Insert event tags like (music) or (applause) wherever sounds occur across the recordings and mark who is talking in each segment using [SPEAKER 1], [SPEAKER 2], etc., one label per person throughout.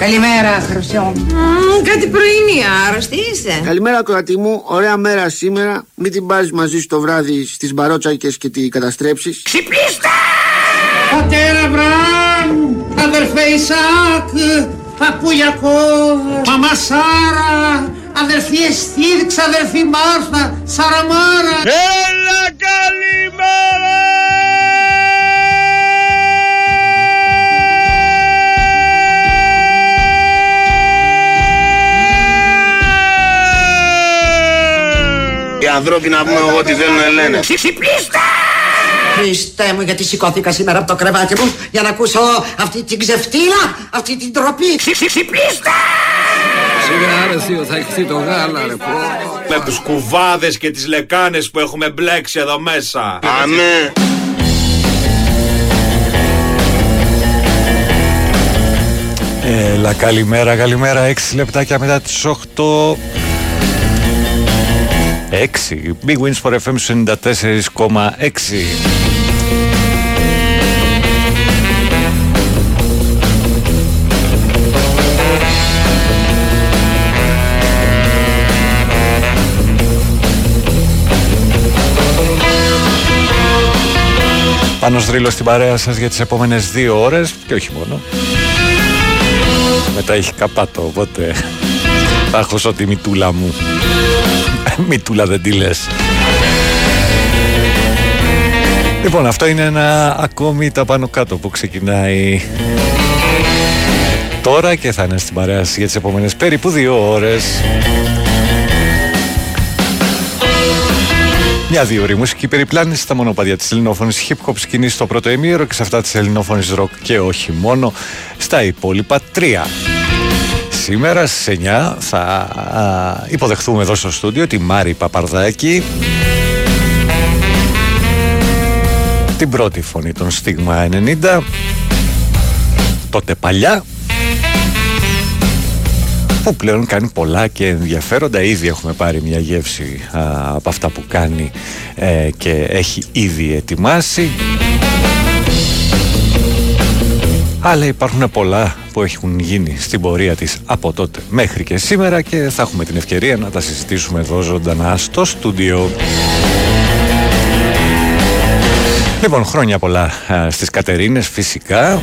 [SPEAKER 1] Καλημέρα, Χρυσό.
[SPEAKER 2] κάτι πρωινή, άρρωστη είσαι.
[SPEAKER 3] Καλημέρα, κορατή μου. Ωραία μέρα σήμερα. Μην την πάρεις μαζί σου το βράδυ στις μπαρότσακες και τη καταστρέψεις.
[SPEAKER 2] Ξυπνήστε!
[SPEAKER 1] Πατέρα Μπραμ, αδερφέ Ισάκ, παππούλιακό, μαμά Σάρα, αδερφή Εστίρξ, αδερφή Μάρθα, Σαραμάρα.
[SPEAKER 4] Έλα καλημέρα!
[SPEAKER 3] Οι ανθρώποι να πούμε εγώ τι θέλουν λένε.
[SPEAKER 2] Ξυπνήστε!
[SPEAKER 1] Χριστέ μου, γιατί σηκώθηκα σήμερα από το κρεβάτι μου για να ακούσω αυτή την ξεφτύλα, αυτή την τροπή.
[SPEAKER 2] Ξυπνήστε!
[SPEAKER 5] Σιγά ρε θείο, θα έχθει το γάλα ρε πω.
[SPEAKER 4] Με τους κουβάδες και τις λεκάνες που έχουμε μπλέξει εδώ μέσα.
[SPEAKER 3] Αμέ.
[SPEAKER 6] Έλα καλημέρα, καλημέρα 6 λεπτάκια μετά τις 8 6 Big Wins for FM 94,6 Πάνω στρίλω στην παρέα σας για τις επόμενες δύο ώρες και όχι μόνο. Μετά έχει καπάτο, οπότε θα έχω τη μητούλα μου. (laughs) μητούλα δεν τη λες. Λοιπόν, αυτό είναι ένα ακόμη τα πάνω κάτω που ξεκινάει τώρα και θα είναι στην παρέα για τις επόμενες περίπου δύο ώρες. Μια δύο ώρη μουσική περιπλάνηση στα μονοπαδιά της ελληνόφωνης hip hop σκηνή στο πρώτο ημίωρο και σε αυτά της ελληνόφωνης rock και όχι μόνο στα υπόλοιπα τρία. Σήμερα στις 9 θα α, υποδεχθούμε εδώ στο στούντιο τη Μάρη Παπαρδάκη την πρώτη φωνή των Στίγμα 90 τότε παλιά που πλέον κάνει πολλά και ενδιαφέροντα. Ήδη έχουμε πάρει μια γεύση α, από αυτά που κάνει ε, και έχει ήδη ετοιμάσει. Αλλά υπάρχουν πολλά που έχουν γίνει στην πορεία της από τότε μέχρι και σήμερα και θα έχουμε την ευκαιρία να τα συζητήσουμε εδώ ζωντανά στο στούντιο. Λοιπόν, χρόνια πολλά α, στις Κατερίνες φυσικά.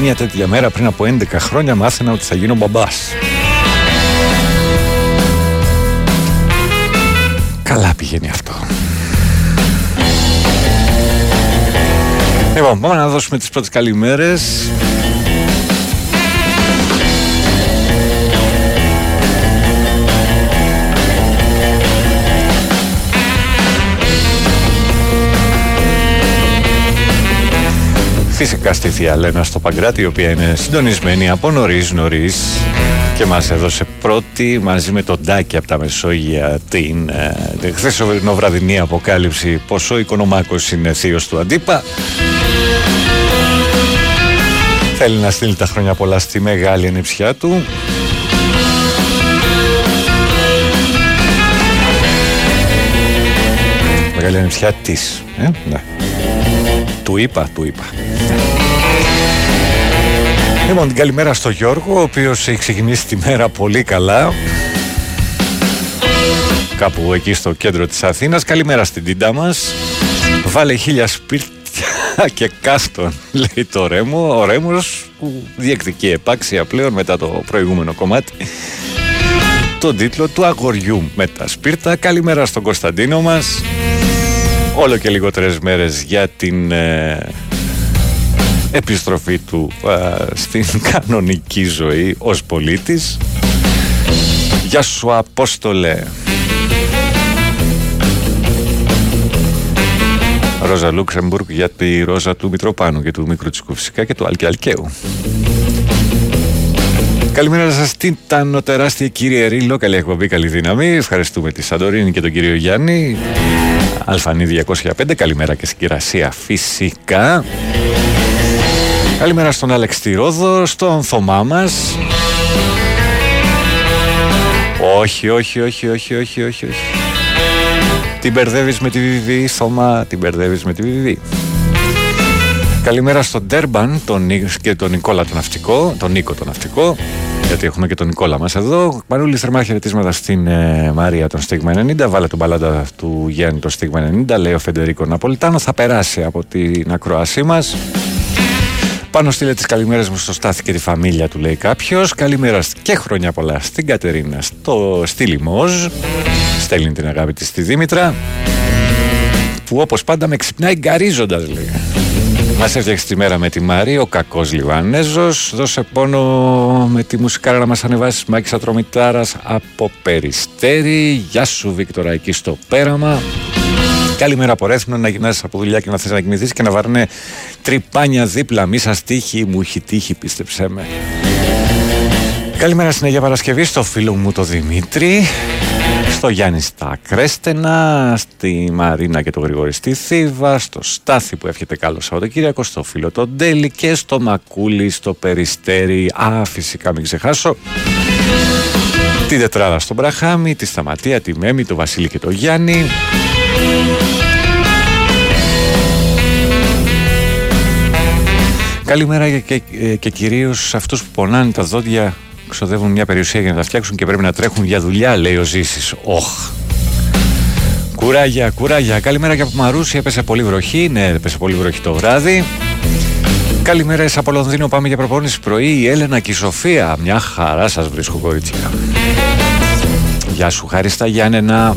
[SPEAKER 6] Μια τέτοια μέρα πριν από 11 χρόνια μάθαινα ότι θα γίνω μπαμπάς. Καλά πηγαίνει αυτό. Λοιπόν, πάμε να δώσουμε τις πρώτες καλημέρες. Φυσικά στη Θεία Λένα στο Παγκράτη, η οποία είναι συντονισμένη από νωρίς νωρίς και μας έδωσε πρώτη μαζί με τον Τάκη από τα Μεσόγεια την, ε, την χθεσοβραδινή αποκάλυψη πως ο Οικονομάκος είναι θείος του Αντίπα. Θέλει να στείλει τα χρόνια πολλά στη μεγάλη ανιψιά του. Μεγάλη ανιψιά της. Ε, ναι. Του είπα, του είπα. Λοιπόν, την καλημέρα στο Γιώργο, ο οποίος έχει ξεκινήσει τη μέρα πολύ καλά. Κάπου εκεί στο κέντρο της Αθήνας. Καλημέρα στην τίντα μας. Βάλε χίλια σπίρτια (laughs) και κάστον, λέει το Ρέμο. Ο Ρέμος που διεκδικεί επάξια πλέον μετά το προηγούμενο κομμάτι. Τον τίτλο του αγοριού με τα σπίρτα. Καλημέρα στον Κωνσταντίνο μας. Όλο και λιγότερες μέρες για την... ε, επιστροφή του α, στην (laughs) κανονική ζωή ως πολίτης. Γεια σου Απόστολε. Ρόζα Λούξεμπουργκ για τη Ρόζα του Μητροπάνου και του Μικρού Τσικού φυσικά και του Αλκη Αλκαίου. Καλημέρα σας την τεράστια κύριε Ρίλο Καλή εκπομπή, καλή δύναμη Ευχαριστούμε τη Σαντορίνη και τον κύριο Γιάννη Αλφανή 205 Καλημέρα και στην κυρασία φυσικά Καλημέρα στον Άλεξ Ρόδο, στον Θωμά μας. Όχι, όχι, όχι, όχι, όχι, όχι, όχι. Την μπερδεύεις με τη VV, Θωμά, την μπερδεύεις με τη VV. Καλημέρα στον Τέρμπαν τον, και τον Νικόλα τον Ναυτικό, τον Νίκο τον Ναυτικό, γιατί έχουμε και τον Νικόλα μας εδώ. Μανούλη θερμά χαιρετίσματα στην ε, Μαρία τον Στίγμα 90. Βάλε τον παλάντα του Γιάννη τον Στίγμα 90. Λέει ο Φεντερίκο Ναπολιτάνο. Θα περάσει από την ακροασή μας. Πάνω στείλε τις καλημέρες μου στο Στάθη και τη φαμίλια του, λέει κάποιος. Καλημέρα και χρόνια πολλά στην Κατερίνα, στο, στη Λιμόζ. Στέλνει την αγάπη της στη Δήμητρα. Που όπως πάντα με ξυπνάει γκαρίζοντας, λέει. Μας έφτιαξε τη μέρα με τη Μάρη, ο κακός Λιβανέζο. Δώσε πόνο με τη μουσικάρα να μας ανεβάσεις Μάκης Ατρομητάρας από Περιστέρη. Γεια σου, Βίκτορα, εκεί στο πέραμα. Καλημέρα από Ρέθμινο, να γυρνάσει από δουλειά και να θες να κοιμηθεί και να βαρνέ τρυπάνια δίπλα. Μη σας τύχει, μου έχει τύχει, πίστεψέ με. Καλημέρα στην Αγία Παρασκευή, στο φίλο μου το Δημήτρη, στο Γιάννη στα Κρέστενα, στη Μαρίνα και το Γρηγόρη στη Θήβα, στο Στάθη που εύχεται καλό Σαββατοκύριακο, στο φίλο τον Ντέλη και στο Μακούλη, στο Περιστέρι. Α, φυσικά μην ξεχάσω. Τη Τετράδα στον Μπραχάμι, τη Σταματία, τη Μέμη, το Βασίλη και το Γιάννη. Καλημέρα και, και, και κυρίως σε αυτούς που πονάνε τα δόντια, ξοδεύουν μια περιουσία για να τα φτιάξουν και πρέπει να τρέχουν για δουλειά, λέει ο Ζήσης. Όχ. Κουράγια, κουράγια. Καλημέρα και από Μαρούσι. Έπεσε πολύ βροχή. Ναι, έπεσε πολύ βροχή το βράδυ. Καλημέρα από Λονδίνο. Πάμε για προπόνηση πρωί. Η Έλενα και η Σοφία. Μια χαρά σας βρίσκω, κορίτσια. Γεια σου, Χαρίστα Γιάννενα.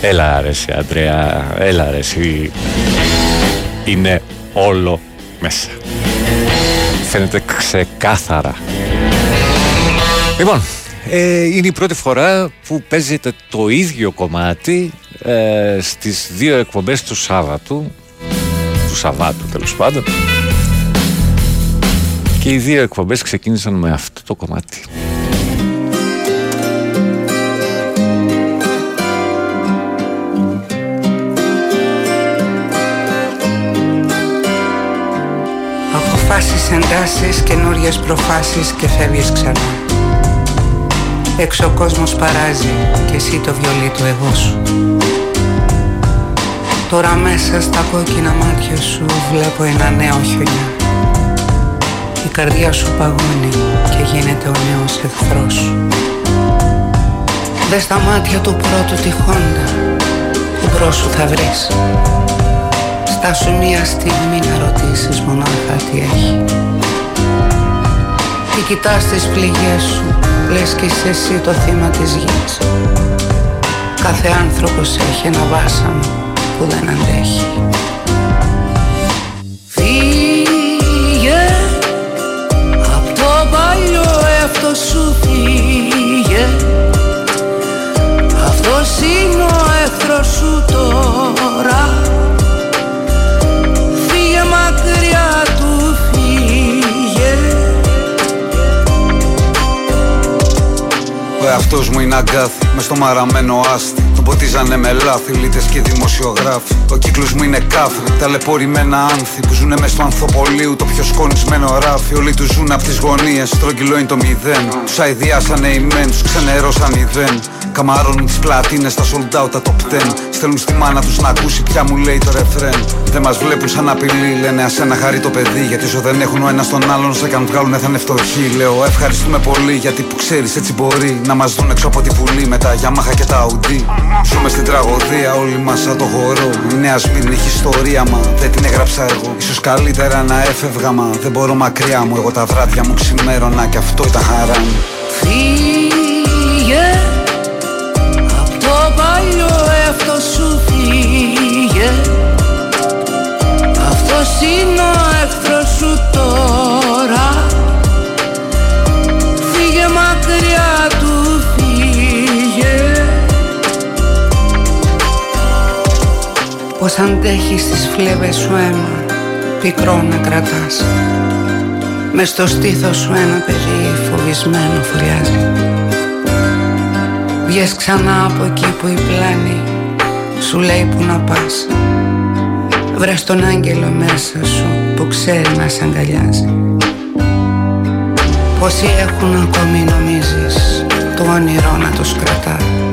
[SPEAKER 6] Έλα ρε εσύ Αντρέα, έλα ρε εσύ. Είναι όλο μέσα. Φαίνεται ξεκάθαρα. Λοιπόν, ε, είναι η πρώτη φορά που παίζεται το ίδιο κομμάτι ε, στις δύο εκπομπές του Σάββατου. Του Σαββάτου τέλος πάντων. Και οι δύο εκπομπές ξεκίνησαν με αυτό το κομμάτι.
[SPEAKER 7] Αποφάσεις, εντάσεις, καινούριες προφάσεις και φεύγεις ξανά Έξω ο κόσμος παράζει και εσύ το βιολί του εγώ σου. Τώρα μέσα στα κόκκινα μάτια σου βλέπω ένα νέο χιονιά. Η καρδιά σου παγώνει και γίνεται ο νέος εχθρός. Σου Δες τα μάτια του πρώτου τυχόντα που μπρος σου θα βρεις. Στάσου μία στιγμή να ρωτήσεις μονάχα τι έχει. Τι κοιτάς τις πληγές σου Λες κι είσαι εσύ το θύμα της γης. Κάθε άνθρωπος έχει ένα βάσανο που δεν αντέχει. Φύγε Απ' το παλιό εαυτό σου φύγε. Αυτός είναι ο εχθρός σου τώρα
[SPEAKER 8] εαυτός μου είναι αγκάθι με στο μαραμένο άστι Τον ποτίζανε με λάθη, λίτες και δημοσιογράφοι. Ο κύκλος μου είναι κάφρι, ταλαιπωρημένα άνθη Που ζουνε μες στο ανθοπολίου, το πιο σκονισμένο ράφι. Όλοι τους ζουν απ' τις γωνίες, τρογγυλό είναι το μηδέν. Τους αηδιάσανε οι μεν, τους ξενερώσαν οι δεν Καμαρώνουν τις πλατίνες, τα sold out, τα top 10 Στέλνουν στη μάνα τους να ακούσει πια μου λέει το ρεφρέν. Δεν μας βλέπουν σαν απειλή, λένε ας ένα χαρί το παιδί. Γιατί όσο δεν έχουν ο ένας τον άλλον, σε καν βγάλουν θα είναι φτωχοί Λέω. Ευχαριστούμε πολύ γιατί που ξέρεις έτσι μπορεί Να μας δουν έξω από τη βουλή. Με τα Yamaha και τα Audi Ζούμε στην τραγωδία όλοι μας σαν το χορό. Η νέα Σμύρνη έχει ιστορία μα δεν την έγραψα εγώ. Ίσως καλύτερα να έφευγα μα δεν μπορώ μακριά μου. Εγώ τα βράδια μου ξημέρωνα και αυτό ήταν χαρά μου.
[SPEAKER 7] Φύγε Απ' το παλιό εαυτό σου φύγε. Αυτός είναι Πως αντέχεις τις φλέβες σου αίμα Πικρό να κρατάς. Μες στο στήθος σου ένα παιδί φοβισμένο φωλιάζει. Βγες ξανά από εκεί που η πλάνη Σου λέει που να πας. Βρες τον άγγελο μέσα σου που ξέρει να σ' αγκαλιάζει. Πόσοι έχουν ακόμη νομίζεις το όνειρο να τους κρατάς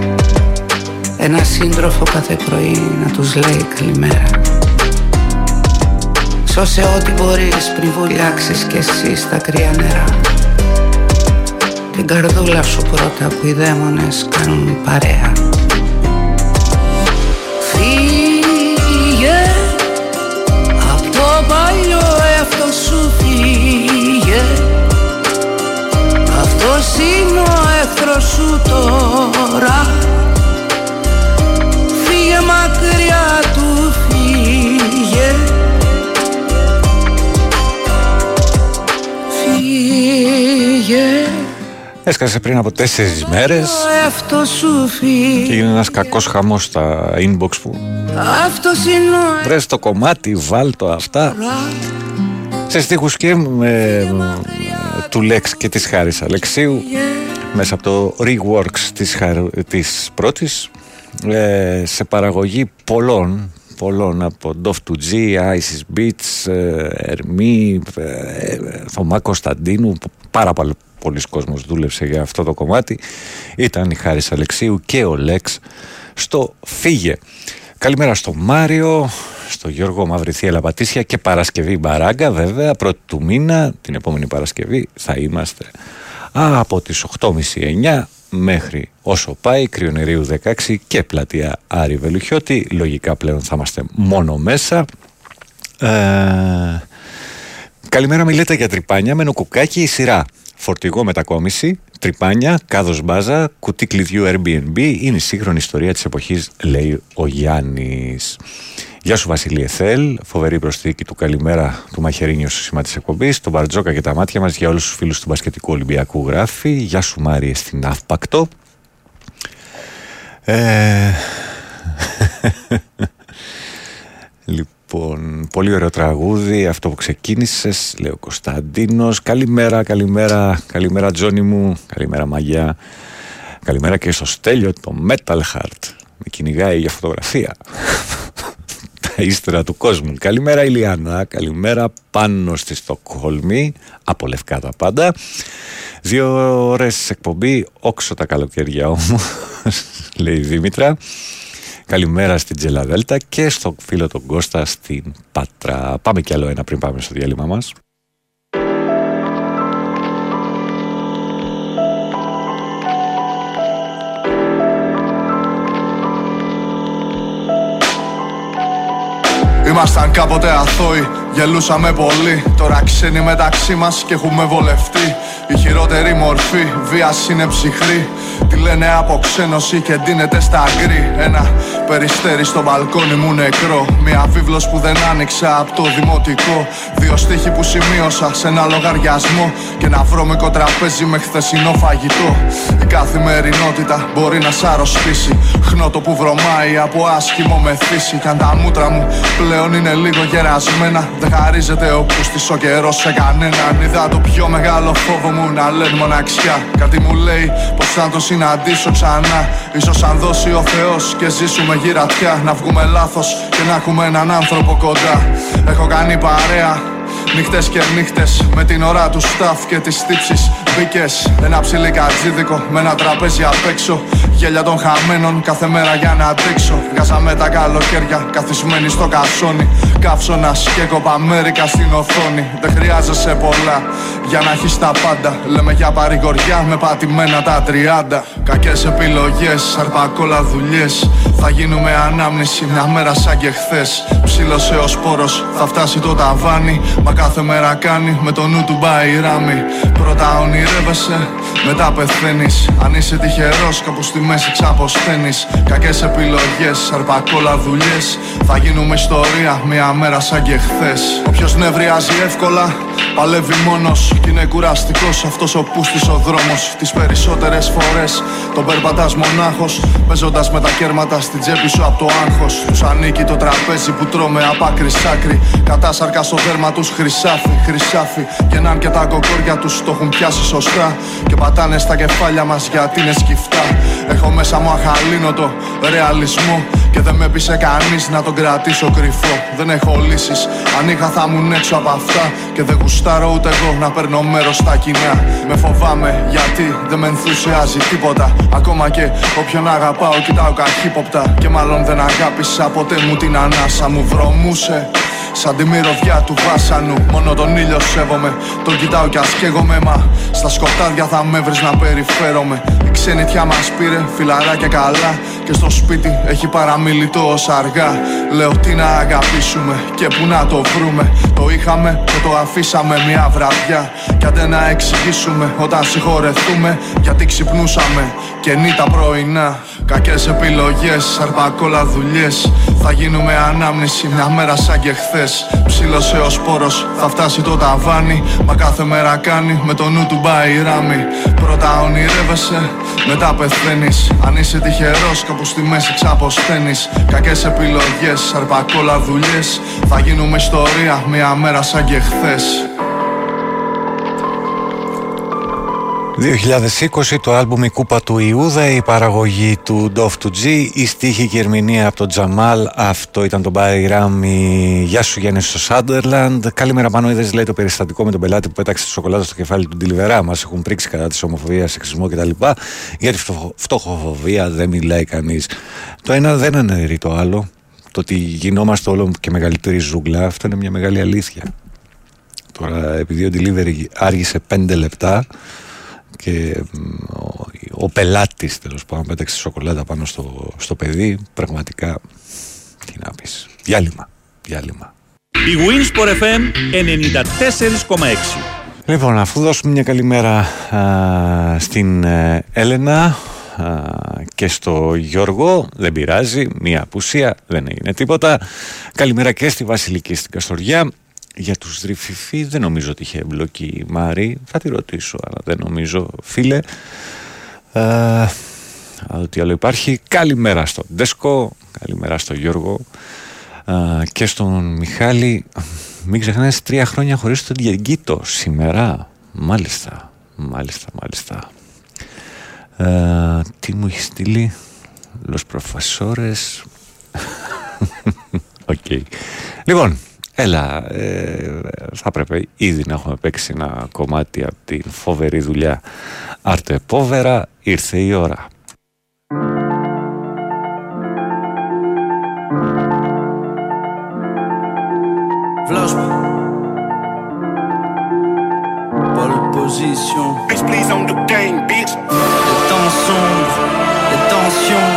[SPEAKER 7] Ένα σύντροφο κάθε πρωί να τους λέει καλημέρα. Σώσε ό,τι μπορείς πριν βουλιάξεις κι εσύ στα κρύα νερά. Την καρδούλα σου πρώτα που οι δαίμονες κάνουν παρέα. Φύγε Απ' το παλιό εαυτό σου φύγε. Αυτός είναι ο εχθρός σου τώρα
[SPEAKER 6] Έσκασε πριν από τέσσερις μέρες
[SPEAKER 7] Ο εαυτός σου φύγε.
[SPEAKER 6] και έγινε ένας κακός χαμός στα inbox που
[SPEAKER 7] Αυτός είναι ο
[SPEAKER 6] βρες το κομμάτι, βάλ το αυτά. Σε στίχους και με, του Λέξ και της Χάρης Αλεξίου μέσα από το Reworks της, Χαρ- της πρώτης ε, σε παραγωγή πολλών πολλών από Dove to G, Isis Beats, ε, Ερμή, ε, Θωμά Κωνσταντίνου πάρα πολύ πολλοί κόσμος δούλεψε για αυτό το κομμάτι. Ήταν η Χάρης Αλεξίου και ο Λέξ στο Φύγε. Καλημέρα στο Μάριο, στο Γιώργο Μαυριθία Πατήσια και Παρασκευή Μπαράγκα βέβαια, πρώτη του μήνα, την επόμενη Παρασκευή θα είμαστε α, από τις 8.30-9 μέχρι όσο πάει, Κρυονερίου 16 και πλατεία Άρη Βελουχιώτη, λογικά πλέον θα είμαστε μόνο μέσα. Ε, καλημέρα μιλέτε για τρυπάνια με νοκουκάκι η σειρά. Φορτηγό μετακόμιση, τρυπάνια, κάδος μπάζα, κουτί κλειδιού Airbnb είναι η σύγχρονη ιστορία της εποχής, λέει ο Γιάννης. Γεια σου Βασίλη Εθέλ, φοβερή προσθήκη του καλημέρα του Μαχαιρίνιου στο σήμα της εκπομπής, τον Μπαρτζόκα και τα μάτια μας για όλους τους φίλους του Μπασκετικού Ολυμπιακού γράφει. Γεια σου Μάριε στην Αύπακτο. Ε... (laughs) Λοιπόν, πολύ ωραίο τραγούδι, αυτό που ξεκίνησες, λέει ο Κωνσταντίνος. Καλημέρα, καλημέρα, καλημέρα Τζόνι μου, καλημέρα Μαγιά. Καλημέρα και στο Στέλιο, το Metal Heart. Με κυνηγάει για φωτογραφία. Τα ύστερα του κόσμου. Καλημέρα Ηλιάνα, καλημέρα πάνω στη Στοκχολμή, από λευκά τα πάντα. Δύο ώρες εκπομπή, όξω τα καλοκαίρια όμως, (laughs) λέει η Δήμητρα. Καλημέρα στην Τζελαδέλτα και στο φίλο τον Κώστα στην Πάτρα. Πάμε κι άλλο ένα πριν πάμε στο διάλειμμα μας.
[SPEAKER 9] Ήμασταν κάποτε αθώοι, γελούσαμε πολύ. Τώρα ξένοι μεταξύ μας και έχουμε βολευτεί. Η χειρότερη μορφή βίας είναι ψυχρή. Τη λένε αποξένωση και ντύνεται στα γκρι. Ένα περιστέρι στο μπαλκόνι μου νεκρό. Μια βίβλος που δεν άνοιξα από το δημοτικό. Δύο στίχοι που σημείωσα σε ένα λογαριασμό. Και ένα βρώμικο τραπέζι με χθεσινό φαγητό. Η καθημερινότητα μπορεί να σ' αρρωστήσει. Χνότο που βρωμάει από άσχημο μεθύσι. Κι αν τα μούτρα μου πλέον είναι λίγο γερασμένα. Δεν χαρίζεται ο πούστης ο καιρός σε κανέναν. Είδα το πιο μεγάλο φόβο μου να λένε μοναξιά. Κάτι μου λέει πως θα το συναντήσω ξανά. Ίσως αν δώσει ο Θεός και ζήσουμε γυρατιά. Να βγούμε λάθος και να έχουμε έναν άνθρωπο κοντά. Έχω κάνει παρέα Νύχτες και νύχτες με την ώρα του σταφ και τις τύψεις Μπήκες ένα ψηλή κατζίδικο με ένα τραπέζι απ' έξω. Γέλια των χαμένων κάθε μέρα για να αντέξω. Βγάζαμε τα καλοκαίρια καθισμένοι στο κασόνι Καύσωνας και κοπαμέρικα στην οθόνη. Δεν χρειάζεσαι πολλά για να έχεις τα πάντα. Λέμε για παρηγοριά με πατημένα τα τριάντα. Κακές επιλογές, αρπακόλα δουλειές. Θα γίνουμε ανάμνηση μια μέρα σαν και χθες. Ψήλωσε ο σπόρος, θα φτάσει το ταβάνι. Μα κάθε μέρα κάνει με το νου του πάει ράμι Πρώτα ονειρεύεσαι, μετά πεθαίνεις. Αν είσαι τυχερός κάπου στη μέση ξαποσταίνεις. Κακές επιλογές, αρπακόλα δουλειές. Θα γίνουμε ιστορία μια μέρα σαν και χθες. Όποιος νευριάζει εύκολα Παλεύει μόνος. Κι είναι κουραστικός αυτός ο πούστης ο δρόμος. Τις περισσότερες φορές τον περπατάς μονάχος. Παίζοντας με τα κέρματα στην τσέπη σου από το άγχος. Τους ανήκει το τραπέζι που τρώμε απ' άκρη σ' άκρη. Κατάσαρκα στο δέρμα τους χρυσάφι, χρυσάφι Γεννάν και τα κοκόρια τους το έχουν πιάσει σωστά. Και πατάνε στα κεφάλια μας γιατί είναι σκυφτά. Έχω μέσα μου αχαλήνοτο ρεαλισμό Και δεν με πείσε κανείς να τον κρατήσω κρυφό. Δεν έχω λύσεις, αν είχα θα ήμουν έξω από αυτά. Και δεν γουστάρω ούτε εγώ να παίρνω μέρος στα κοινά. Με φοβάμαι γιατί δεν με ενθουσιάζει τίποτα. Ακόμα και όποιον αγαπάω κοιτάω καχύποπτα. Και μάλλον δεν αγάπησα ποτέ μου την ανάσα. Μου βρωμούσε Σαν τη μυρωδιά του βάσανου Μόνο τον ήλιο σέβομαι. Τον κοιτάω κι ας καίγομαι Μα στα σκοτάδια θα με βρεις να περιφέρομαι. Η ξενιτιά μας πήρε φιλαράκια καλά Και στο σπίτι έχει παραμιλητό ως αργά. Λέω τι να αγαπήσουμε και που να το βρούμε Το είχαμε και το αφήσαμε μια βραδιά. Κι άντε να εξηγήσουμε όταν συγχωρεθούμε Γιατί ξυπνούσαμε και τα πρωινά Κακές επιλογές, αρπακόλα δουλειές. Θα γίνουμε ανάμνηση μια μέρα σαν και χθες. Ψήλωσε ο σπόρος, θα φτάσει το ταβάνι. Μα κάθε μέρα κάνει με το νου του πάει ράμι Πρώτα ονειρεύεσαι, μετά πεθαίνεις. Αν είσαι τυχερός κάπου στη μέση ξαποσταίνεις. Κακές επιλογές, αρπακόλα δουλειές. Θα γίνουμε ιστορία μια μέρα σαν και χθες
[SPEAKER 6] 2020 το άλμπουμ «Η Κούπα του Ιούδα», η παραγωγή του Dove του G, η στίχη και η ερμηνεία από τον Τζαμάλ, αυτό ήταν το Μπάρι Ράμι, γεια σου Γιάννη στο Σάντερλαντ. Καλημέρα πάνω, είδες λέει το περιστατικό με τον πελάτη που πέταξε τη σοκολάτα στο κεφάλι του Ντιλιβερά, μας έχουν πρίξει κατά της ομοφοβίας, σεξισμό κτλ. Για τη φτωχοφοβία δεν μιλάει κανείς. Το ένα δεν αναιρεί το άλλο, το ότι γινόμαστε όλο και μεγαλύτερη ζούγκλα, αυτό είναι μια μεγάλη αλήθεια. Τώρα, επειδή ο delivery άργησε 5 λεπτά, και ο, ο πελάτης τέλος πάντων πέταξε σοκολάτα πάνω στο, στο παιδί πραγματικά τι να πεις διάλειμμα, διάλειμμα
[SPEAKER 10] Η Winsport FM 94,6
[SPEAKER 6] Λοιπόν, αφού δώσουμε μια καλημέρα α, στην ε, Έλενα α, και στο Γιώργο, δεν πειράζει, μια απουσία, δεν έγινε τίποτα. Καλημέρα και στη Βασιλική στην Καστοριά. Για τους Δρυφηφί δεν νομίζω ότι είχε εμπλοκή η Μάρη. Θα τη ρωτήσω, αλλά δεν νομίζω. Φίλε, ε, ότι άλλο υπάρχει. Καλημέρα στον Ντέσκο, καλημέρα στον Γιώργο ε, και στον Μιχάλη. Μην ξεχνάς τρία χρόνια χωρίς τον Διεγκίτο σήμερα. Μάλιστα, μάλιστα, μάλιστα. Ε, τι μου έχεις στείλει, Los Profesores. (laughs) OK. Okay. Λοιπόν, Έλα, ε, θα πρέπει ήδη να έχουμε παίξει ένα κομμάτι από την φοβερή δουλειά Arte Povera, ήρθε η ώρα.
[SPEAKER 11] Vlospel. Pole position. Bitch, please on the game, bitch. Le temps sombre, les tensions,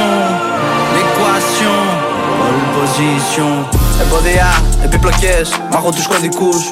[SPEAKER 11] son position. Εμπόδια, επιπλοκές, μάχω τους κωδικούς.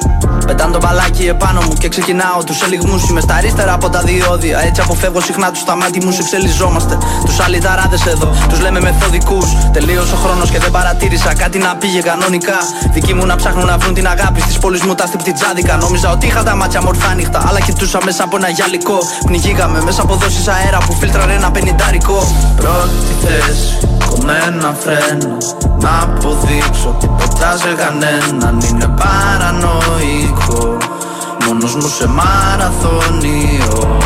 [SPEAKER 11] Πετάνε το μπαλάκι επάνω μου και ξεκινάω τους ελιγμούς. Είμαι στα αριστερά από τα διόδια. Έτσι αποφεύγω συχνά τους σταμάτη μου. Εξελιζόμαστε. Τους αλυταράδε εδώ, τους λέμε μεθοδικού. Τελείωσε ο χρόνος και δεν παρατήρησα κάτι να πήγε κανονικά. Δικοί μου να ψάχνουν να βρουν την αγάπη στις πόλεις μου τα στυπτιτζάδικα. Νόμιζα ότι είχα τα μάτια μορφά νύχτα. Αλλά κοιτούσα μέσα από ένα γυαλικό. Πνιγήκαμε μέσα από δόσεις αέρα που φίλτραρε ένα πενιντάρικο. Πρώτη θέση, κομμένα φρένα. Να αποδείξω τίποτα σε κανέναν είναι παρανοϊκό. Μόνος μου σε μαραθώνιο.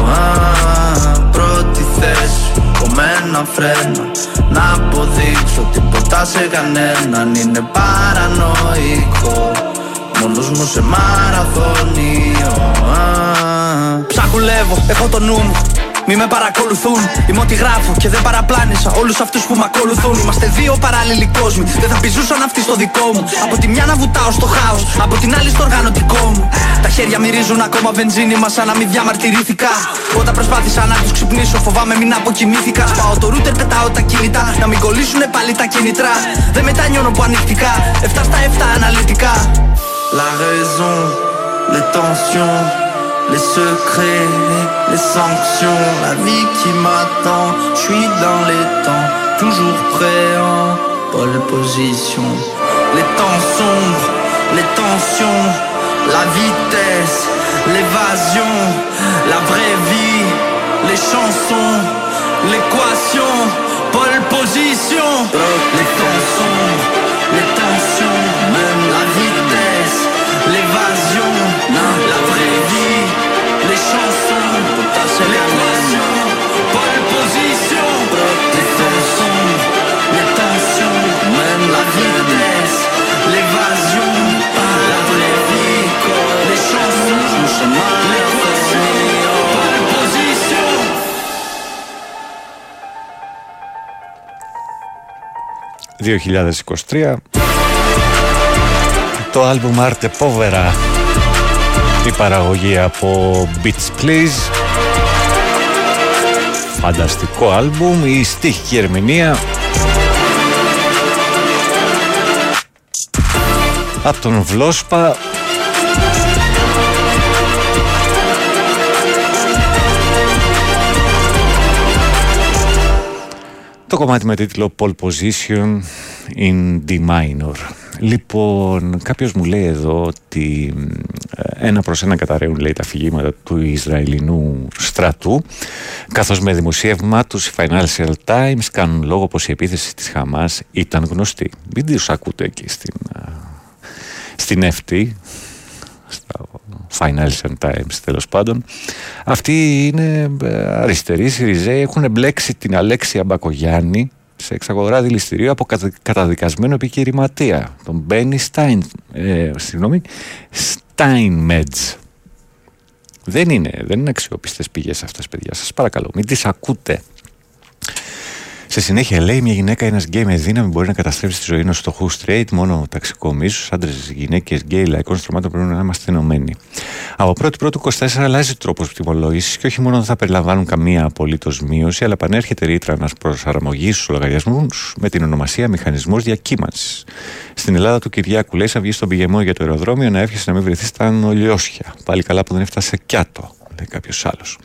[SPEAKER 11] Πρώτη θέση, κομμένα φρένα Να αποδείξω τίποτα σε κανέναν είναι παρανοϊκό. Μόνος μου σε μαραθώνιο. Ψαχουλεύω, έχω το νου μου μη με παρακολουθούν. Είμαι ό,τι γράφω και δεν παραπλάνησα όλους αυτούς που με ακολουθούν. Είμαστε δύο παράλληλοι κόσμοι. Δεν θα πιζούσαν αυτοί στο δικό μου. Από τη μια να βουτάω στο χάος, από την άλλη στο οργανωτικό μου. Τα χέρια μυρίζουν ακόμα βενζίνη μας σαν να μην διαμαρτυρήθηκα. Όταν προσπάθησα να τους ξυπνήσω, φοβάμαι μην αποκοιμήθηκα. Σπάω το ρούτερ, πετάω τα κινητά. Να μην κολλήσουν πάλι τα κινητρά. Δεν μετανιώνω που ανοιχτικά. 7 στα 7 αναλυτικά. La raison, les tensions. les secrets, les sanctions, la vie qui m'attend. Je suis dans les temps, toujours prêt en pole position. Les temps sombres, les tensions, la vitesse, l'évasion, la vraie vie, les chansons, l'équation, pole position.
[SPEAKER 6] 2023 το άλμπουμ Arte Povera. Η παραγωγή από Beats Please. Φανταστικό άλμπουμ η στίχη ερμηνεία. Από τον Βλόσπα το κομμάτι με τίτλο Pole Position in D minor. Λοιπόν, κάποιος μου λέει εδώ ότι ε, ένα προς ένα καταραίουν λέει τα αφηγήματα του Ισραηλινού στρατού καθώς με δημοσίευμα τους οι Financial Times κάνουν λόγο πως η επίθεση της Χαμάς ήταν γνωστή. Μην τους ακούτε εκεί στην, ε, στην FT, στα Financial Times τέλος πάντων. Αυτοί είναι ε, αριστεροί, Σιριζέοι, έχουν μπλέξει την Αλέξια Μπακογιάννη σε εξαγορά διυλιστηρίου από καταδικασμένο επιχειρηματία, τον Μπένι Στάιν, ε, συγγνώμη, Steinmetz. Δεν είναι, δεν είναι αξιόπιστες πηγές αυτές παιδιά, σας παρακαλώ, μην τις ακούτε. Σε συνέχεια λέει: Μια γυναίκα, ένας γκέι με δύναμη μπορεί να καταστρέψει τη ζωή ενός φτωχού straight, μόνο ταξικό μίσος, άντρες, γυναίκες, γκέι, λαϊκών στρωμάτων πρέπει να είμαστε ενωμένοι. Από 1η Πρώτου 24 αλλάζει τρόπος τιμολόγηση και όχι μόνο δεν θα περιλαμβάνουν καμία απολύτως μείωση, αλλά πανέρχεται ρήτρα να προσαρμογή στους λογαριασμούς με την ονομασία Μηχανισμός Διακύμανσης. Στην Ελλάδα του Κυριάκου λέει: Θα βγει στον πηγεμό για το αεροδρόμιο να εύχεσαι να μην βρεθείς στα νολιώσια. Πάλι καλά που δεν έφτασε κιάτο, λέει κάποιος άλλος.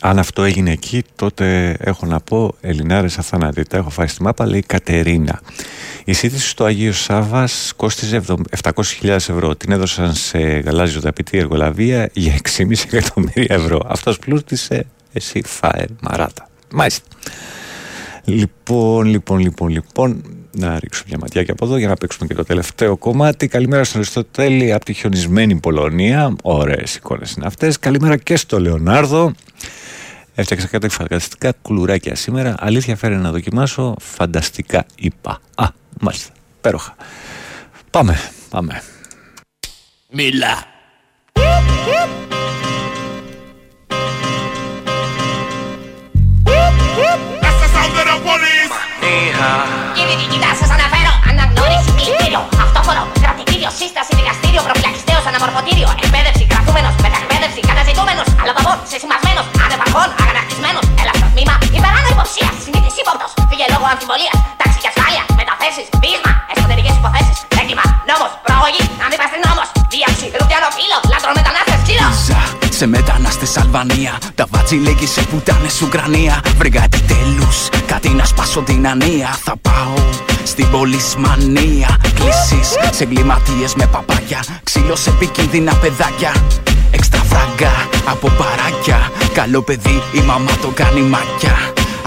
[SPEAKER 6] Αν αυτό έγινε εκεί, τότε έχω να πω Ελληνάρες αθανατήτα. Έχω φάει στη μάπα, λέει Κατερίνα. Η σύντηση στο Αγίο Σάβα κόστιζε 700.000 ευρώ. Την έδωσαν σε γαλάζιο ταπητή εργολαβία για 6,5 εκατομμύρια ευρώ. Αυτός πλούτησε, εσύ φάε μαράτα. Μάλιστα. Λοιπόν, λοιπόν, λοιπόν, λοιπόν, να ρίξω μια ματιά και από εδώ για να παίξουμε και το τελευταίο κομμάτι. Καλημέρα στον Αριστοτέλη από τη χιονισμένη Πολωνία. Ωραίες εικόνες είναι αυτές. Καλημέρα και στο Λεωνάρδο. Έφτιαξα κάτι φανταστικά κουλουράκια σήμερα. Αλήθεια φέρε να δοκιμάσω. Φανταστικά είπα. Α, μάλιστα. Πέροχα. Πάμε, πάμε.
[SPEAKER 12] Μιλά.
[SPEAKER 13] Κύριε σας αναφέρω. Αναγνώριση κλητήριο, αυτόφορο, κρατητήριο, σύσταση, δικαστήριο, προφυλακιστέο, αναμορφωτήριο, εκπαίδευση, κρατούμενος, μετακπαίδευση, καταζητούμενος, αλλοδαπών, σεσημασμένος, ανεπαρχών, αγανακτισμένος, ελαστροτμήμα, υπεράνω υποψία, συνήθις ύποπτος, φύγε λόγω αμφιβολίας, τάξη και ασφάλεια, μεταθέσεις, πείσμα, εσωτερικές υποθέσεις, έγκλημα, νόμος, προαγωγή, νόμος, δίαξη, ρουφιανό φύλλο, λατρομετανάστες, ξύλο.
[SPEAKER 12] Σε μετανάστε Αλβανία, τα βάτζι λέγει σε πουτάνε Ουκρανία. Βρήκα επιτέλου κάτι να σπάσω την ανία. Θα πάω στην πολυσμανία. Κλήσει σε εγκληματίε με παπάκια. Ξύλο σε επικίνδυνα παιδάκια. Έξτρα φράγκα από παράκια. Καλό παιδί, η μαμά το κάνει μάκια.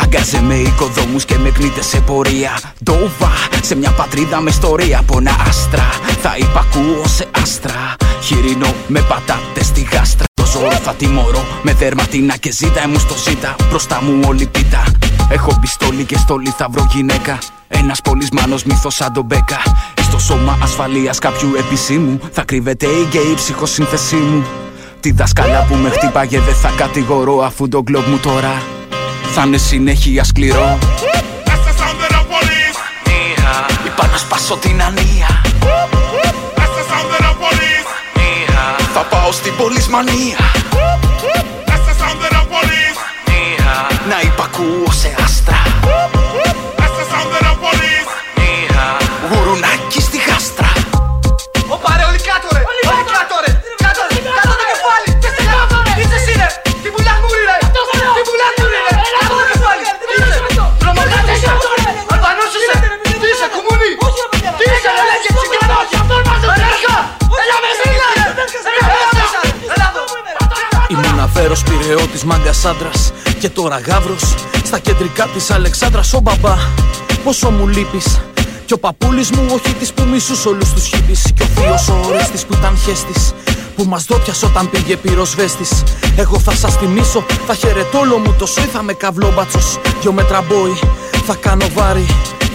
[SPEAKER 12] Αγκάζε με οικοδόμους και με κνήτες σε πορεία. Ντόβα σε μια πατρίδα με ιστορία από ένα άστρα. Θα υπακούω σε άστρα. Χοιρινό με πατάτες στη γάστρα. Το ζώο θα τιμωρώ με δερματίνα και ζήτα. Μου στο ζήτα μπροστά μου όλη πίτα. Έχω πιστόλι και στολή θα βρω γυναίκα. Ένας πολυσμάνος μύθος σαν τον Μπέκα. Στο σώμα ασφαλείας κάποιου επισήμου θα κρύβεται η γκέι ψυχοσύνθεσή μου. Τη δασκάλα που με χτύπαγε δεν θα κατηγορώ αφού το γκλοπ μου τώρα θα είναι συνέχεια σκληρό. Είπα να σπάσω την ανία. Θα πάω στην πολυσμανία. Να υπακούω σε άστρα. Ήμουν αβέρος πυρεώτης μάγκας άντρας. Και τώρα γάβρος Στα κεντρικά της Αλεξάνδρας Ο μπαμπά. Πόσο μου λείπεις κι ο παππούλης μου όχι της που μισούς όλους τους χίπης Κι ο θείος ο Ορέστης που ήταν χέστης που μας δόπιασε όταν πήγε πυροσβέστης. Εγώ θα σας τιμήσω, θα χαιρετώ όλο μου το σόι Θα με καυλόμπατσος, δυο μέτρα μπόι Θα κάνω βάρη,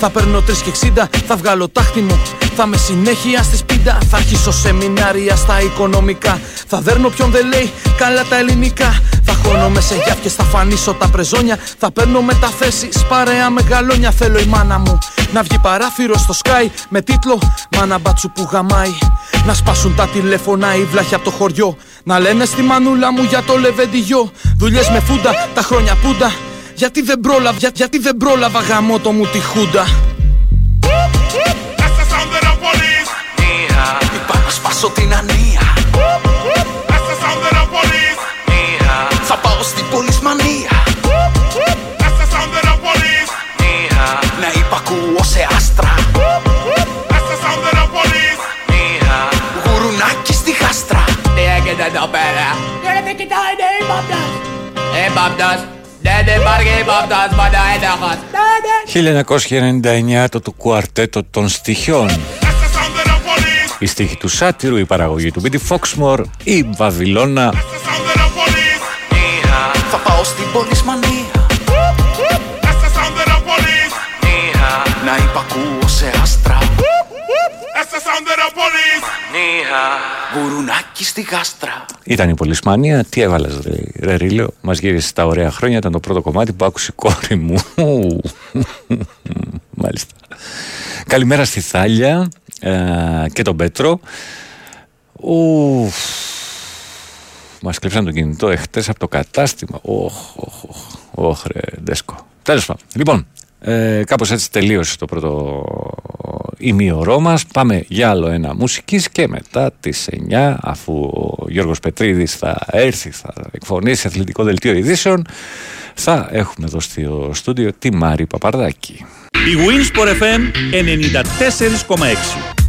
[SPEAKER 12] θα παίρνω τρεις και εξήντα Θα βγάλω τάχτη μου, θα με συνέχεια στη σπίτα Θα αρχίσω σεμινάρια στα οικονομικά Θα δέρνω ποιον δεν λέει καλά τα ελληνικά Θα χώνομαι σε γιάφκες, θα φανίσω τα πρεζόνια Θα παίρνω μεταθέσεις, παρέα μεγαλόνια Θέλω η μάνα μου
[SPEAKER 14] Να βγει παράθυρο στο Sky με τίτλο Μάνα μπάτσου που γαμάει. Να σπάσουν τα τηλέφωνα οι βλάχοι από το χωριό. Να λένε στη μανούλα μου για το λεβεντιγιό. Δουλειές με φούντα, τα χρόνια πούντα. Γιατί δεν πρόλαβα, για, γιατί δεν πρόλαβα γαμό το μου τη χούντα.
[SPEAKER 12] Είπα να σπάσω την ανία. Θα πάω στην πολυσμανία. Να υπακούω σε άστρα. Γουρουνάκι στη χάστρα.
[SPEAKER 15] Τι έγινε εδώ πέρα; Γιατί κοιτάει είναι ύποπτος Ύποπτος Δεν υπάρχει ύποπτος μόνο ένοχος
[SPEAKER 6] 1999 το του κουαρτέτο των στοιχειών. Η στίχη του Σάτυρου, η παραγωγή του Μπίτι Φόξμορ, η Βαβυλώνα.
[SPEAKER 12] Θα πάω στην πολυσμανία Γουρουνάκι στη γάστρα
[SPEAKER 6] Ήταν η Πολυσμάνια. Τι έβαλες, ρε, ρε Ρίλιο; Μας γύρισε τα ωραία χρόνια. Ήταν το πρώτο κομμάτι που άκουσε η κόρη μου. (laughs) Μάλιστα. Καλημέρα στη Θάλια ε, και τον Πέτρο. Ουφ. Μας κλέψαν το κινητό εχθές από το κατάστημα. Οχ, οχ, οχ, οχ, ρε, ντέσκο. Τέλος πάντων. Λοιπόν, ε, κάπως έτσι τελείωσε το πρώτο ημίωρό μας. Πάμε για άλλο ένα μουσικής και μετά τις 9 αφού ο Γιώργος Πετρίδης θα έρθει, θα εκφωνήσει αθλητικό δελτίο ειδήσεων θα έχουμε εδώ στο στούντιο τη Μάρη Παπαρδάκη.
[SPEAKER 16] Η Winsport FM 94,6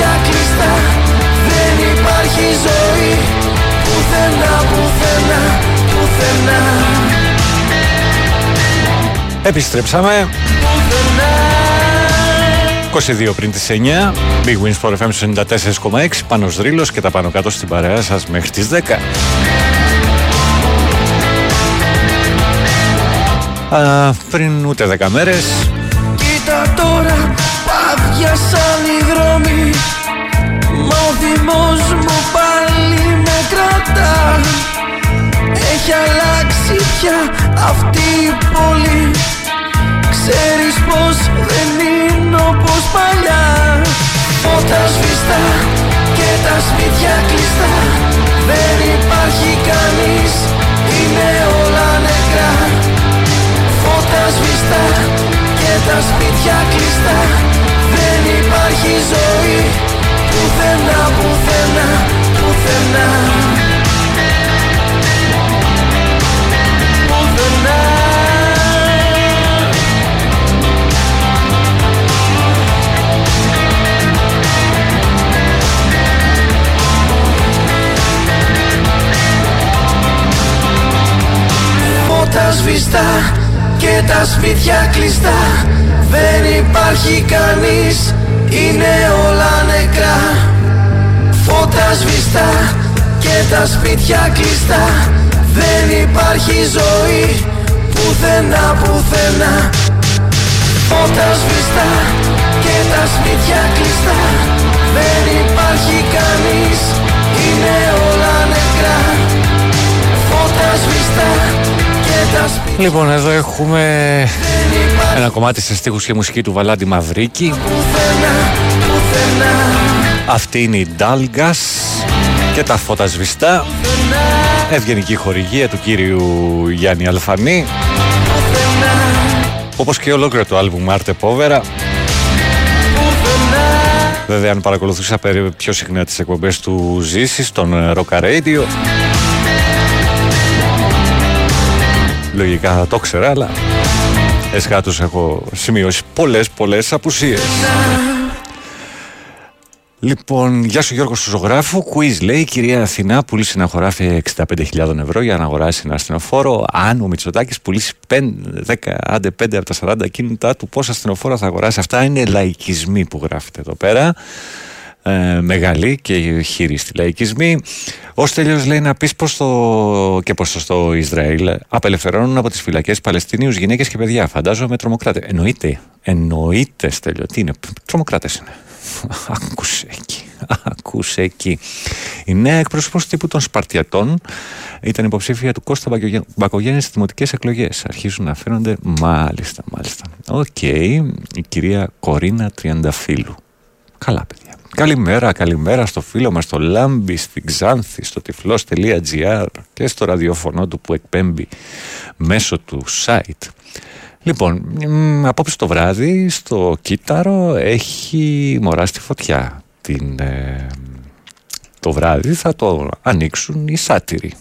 [SPEAKER 17] τα σπίτια κλειστά Δεν υπάρχει ζωή, πουθενά, πουθενά, πουθενά.
[SPEAKER 6] Επιστρέψαμε. 22 πριν τις 9 Big Wins for FM 94,6 Πάνος Δρύλος και τα πάνω κάτω στην παρέα σας μέχρι τις 10 Α, πριν ούτε 10 μέρες.
[SPEAKER 17] Κοίτα τώρα, παδιασαν οι δρόμοι Μα ο θυμός μου πάλι με κρατά. Έχει αλλάξει πια αυτή η πόλη. Ξέρεις πως δεν είναι όπως παλιά. Φώτα σβηστά και τα σπίτια κλειστά. Δεν υπάρχει κανείς, είναι όλα νεκρά. Φώτα σβηστά και τα σπίτια κλειστά. Δεν υπάρχει ζωή πουθενά, πουθενά, πουθενά. Πουθενά. Φώτα σβηστά και τα σπίτια κλειστά Δεν υπάρχει κανείς, είναι όλα νεκρά. Φώτα σβηστά και τα σπίτια κλειστά. Δεν υπάρχει ζωή, πουθενά, πουθενά. Φώτα σβηστά και τα σπίτια κλειστά. Δεν υπάρχει κανείς, είναι όλα νεκρά. Φώτα σβηστά και τα σπίτια
[SPEAKER 6] Λοιπόν εδώ έχουμε Ένα κομμάτι σε στίχους και μουσική του Βαλάντι Μαυρίκη. Αυτή είναι η Ντάλγκας και τα φώτα σβηστά. Ευγενική χορηγία του κύριου Γιάννη Αλφανή. Όπως και ολόκληρο το άλμπουμ Άρτε Πόβερα Βέβαια αν παρακολουθούσα πιο συχνά τις εκπομπές του Ζήση στον Rock Radio. Λογικά θα το ξέρα αλλά εσχάτως έχω σημειώσει πολλές πολλές απουσίες Λοιπόν, γεια σου Γιώργος σου ζωγράφου. Quiz λέει: Η κυρία Αθηνά πουλήσει ένα χωράφι 65.000 ευρώ για να αγοράσει ένα ασθενοφόρο. Αν ο Μητσοτάκης πουλήσει 5, 10, άντε 5 από τα 40 κίνητά του, πόσα ασθενοφόρα θα αγοράσει. Αυτά είναι λαϊκισμοί που γράφετε εδώ πέρα. Ε, μεγάλη και χείριστη λαϊκισμοί. Ο Στέλιος λέει να πεις πως το... και πως στο Ισραήλ απελευθερώνουν από τις φυλακές Παλαιστινίους γυναίκες και παιδιά. Φαντάζομαι τρομοκράτες. Εννοείται. Εννοείται, Στέλιο. Τι είναι. Τρομοκράτες είναι. (laughs) Άκουσε εκεί. Άκουσε εκεί. Η νέα εκπρόσωπος τύπου των Σπαρτιατών ήταν υποψήφια του Κώστα Μπακογιάννη στις δημοτικές εκλογές. Αρχίζουν να φαίνονται. Μάλιστα, μάλιστα. Οκ. Η κυρία Κορίνα Τριανταφύλου. Καλά, παιδιά. Καλημέρα, καλημέρα στο φίλο μας, στο Λάμπη, στην Ξάνθη, στο τυφλός.gr και στο ραδιοφωνό του που εκπέμπει μέσω του site. Λοιπόν, απόψε το βράδυ στο Κύτταρο έχει μωρά στη φωτιά. Την, ε, το βράδυ θα το ανοίξουν οι σάτυροι.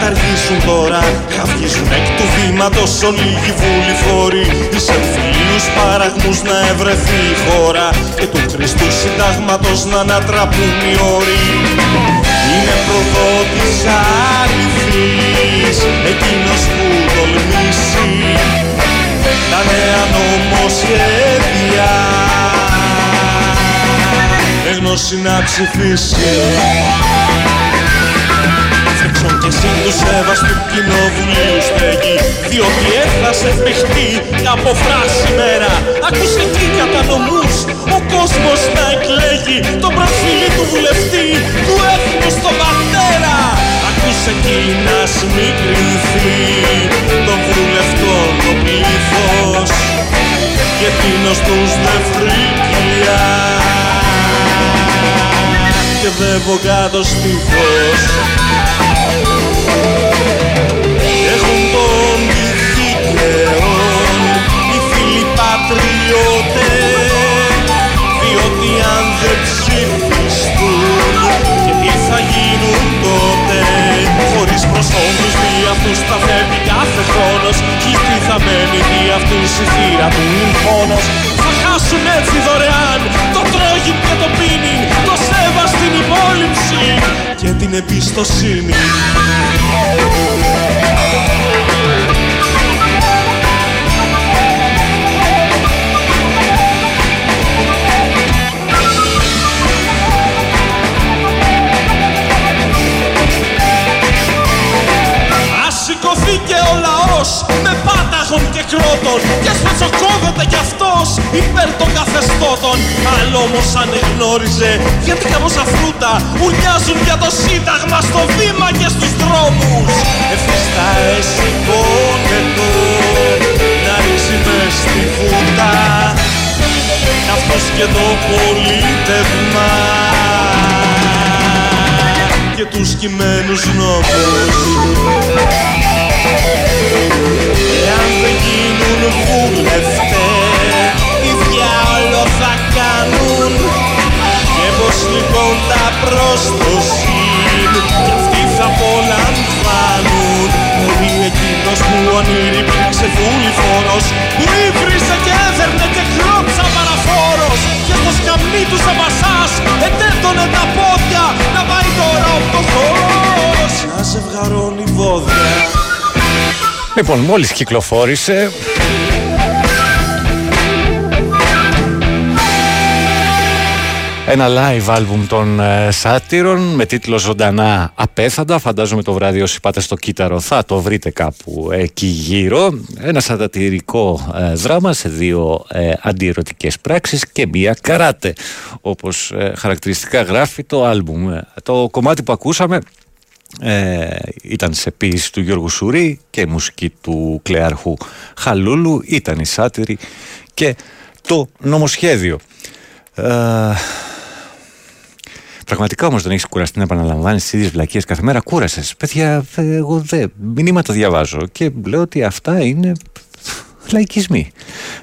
[SPEAKER 18] Καταργήσουν τώρα. Χαυγίζουν εκ του βήματος όλοι οι βουληφόροι Τις εμφυλίους παραγμούς να ευρεθεί η χώρα. Και του Χριστού Συντάγματος να ανατραπούν οι όροι. Είναι προδότης αληθής Εκείνος που τολμήσει. Τα νέα νομοσχέδια Έγνωση να ψηφίσει Φρίξον και εσύ του σεβαστού κοινοβουλίου στέγη. Διότι έφτασε παιχτή από φράση μέρα. Άκουσε εκεί κατά νομούς ο κόσμος να εκλέγει. Τον προφίλι του βουλευτή του έθνους τον πατέρα. Άκουσε εκεί να σμικρυνθεί των βουλευτών το πλήθος. Και εκείνος τους δεν φρίκια και δεν κάτω στήθος έχουν τον δικαίων οι φίλοι πατριώτες. Διότι αν δεν ψηφιστούν και τι θα γίνουν τότε χωρίς προσώμους δι' αυτούς θα φεύγει κάθε χρόνος κι τι θα μένει δι' αυτούς η θύρα του είναι πόνος θα χάσουν έτσι δωρεάν το τρόγιν και το πίνιν το σέβα στην υπόλοιψη και την εμπιστοσύνη όμως ανεγνώριζε. Γιατί καμόσα φρούτα ουρνιάζουν για το σύνταγμα στο βήμα και στους δρόμους. Ευθύς θα εσηκώνεται να ρίξει μες στη φούτα αυτός και το πολίτευμα και τους κειμένους νόμους. Εάν δεν γίνουν βουλευτές τι διάολο θα κάνουν και πως λοιπόν τα προς το συν κι αυτοί θα απολαμβάνουν. Μπορεί εκείνος που ονείρη υπήρξε βουληφόρος που ύβρισε και έδερνε και κλώψα παραφόρος. Και στο σκαμνί τους Σαβασάς ετέρτωνε τα πόδια να πάει τώρα ο φτωχός να ζευγαρώνει βόδια.
[SPEAKER 6] Λοιπόν, μόλις κυκλοφόρησε Ένα live άλμπουμ των ε, Σάτυρων με τίτλο Ζωντανά Απέθαντα. Φαντάζομαι το βράδυ όσοι πάτε στο κύτταρο θα το βρείτε κάπου εκεί γύρω. Ένα σατατηρικό ε, δράμα σε δύο ε, αντιερωτικές πράξεις και μία καράτε. Όπως ε, χαρακτηριστικά γράφει το άλμπουμ. Το κομμάτι που ακούσαμε ε, ήταν σε ποίηση του Γιώργου Σουρή και μουσική του Κλεαρχού Χαλούλου. Ήταν η Σάτυρη και το νομοσχέδιο. Ε, Πραγματικά όμως δεν έχεις κουραστεί να επαναλαμβάνεις τις ίδιες βλακίες κάθε μέρα. Κούρασες. Παιδιά, εγώ δεν. Μηνύματα διαβάζω και λέω ότι αυτά είναι λαϊκισμοί.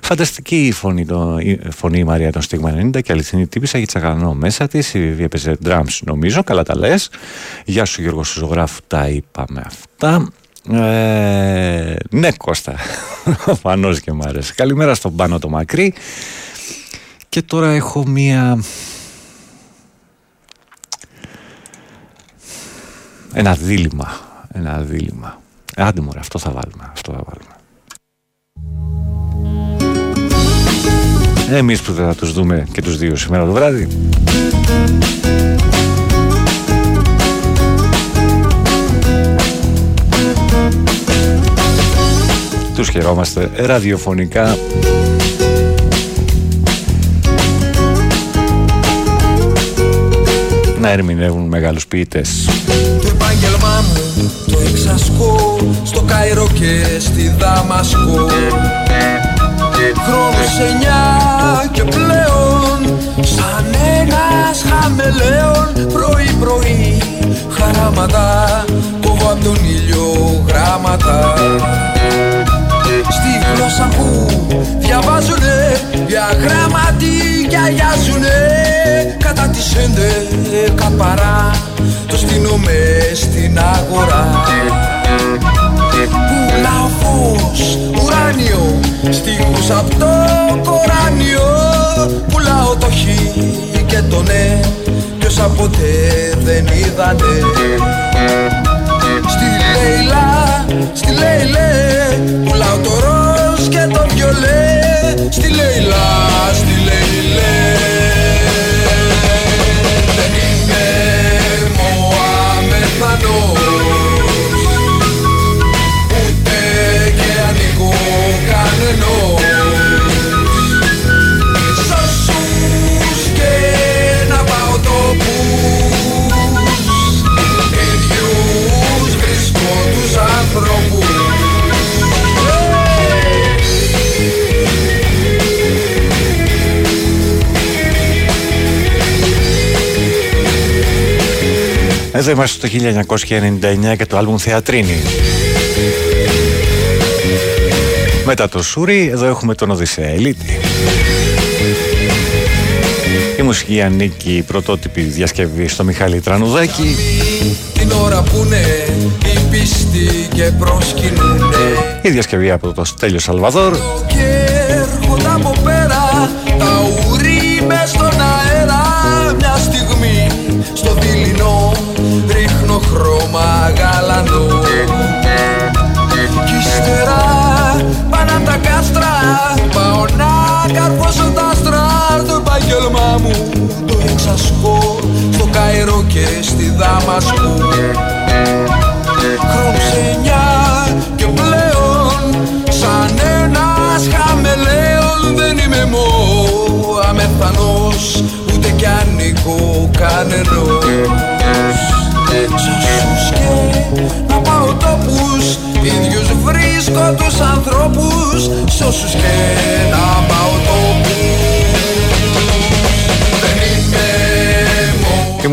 [SPEAKER 6] Φανταστική η φωνή, το, η φωνή η Μαρία των Στίγμα 90 και αληθινή τύπησα για τσαγανό μέσα της. Η Βιβία έπαιζε drums νομίζω, καλά τα λες. Γεια σου Γιώργος Ζωγράφου, τα είπαμε αυτά. Ε, ναι Κώστα, (laughs) φανώς και μ' άρεσε. Καλημέρα στον Πάνο το Μακρύ. Και τώρα έχω μία Ένα δίλημα. Ένα δίλημα. Άντε μωρέ, αυτό θα βάλουμε. Αυτό θα βάλουμε. Εμείς που δεν θα τους δούμε και τους δύο σήμερα το βράδυ. Τους χαιρόμαστε ραδιοφωνικά να ερμηνεύουν μεγάλους ποιητές.
[SPEAKER 19] Το επάγγελμά μου το εξασκώ στο Καϊρό και στη Δαμασκό Χρόνος εννιά και πλέον σαν ένας χαμελέον πρωί πρωί χαράματα κόβω απ' τον ήλιο γράμματα Στη γλώσσα που διαβάζουνε γράμματι κι αγιάζουνε Κατά τις έντεκα παρά το στείνω μες στην αγορά. Πουλάω φως ουράνιο στίχους απ' το κοράνιο. Πουλάω το χ και το ναι ποιος από ποτέ δεν είδανε Στη Λέιλα, στη Λέιλε Πουλάω το ροζ και το βιολέ. Στη Λέιλα, στη Λέιλε
[SPEAKER 6] Εδώ είμαστε το 1999 και το άλμπουμ Θεατρίνη. Μετά το Σούρι, εδώ έχουμε τον Οδυσσέα Ελίτη. Η μουσική ανήκει η πρωτότυπη διασκευή στο Μιχάλη Τρανουδάκη.
[SPEAKER 19] Την ώρα που είναι οι πιστοί και προσκυνούνε
[SPEAKER 6] Η διασκευή από το Στέλιο Σαλβαδόρ.
[SPEAKER 19] Και επάγγελμά μου το εξασκώ στο Καϊρό και στη Δαμασκό Χρόνους εννιά και πλέον σαν ένας χαμελέον δεν είμαι μο αμεθανός ούτε κι ανήκω κανενός. Σ' όσους και να πάω τόπους ίδιους βρίσκω τους ανθρώπους Σ' όσους και να πάω τόπους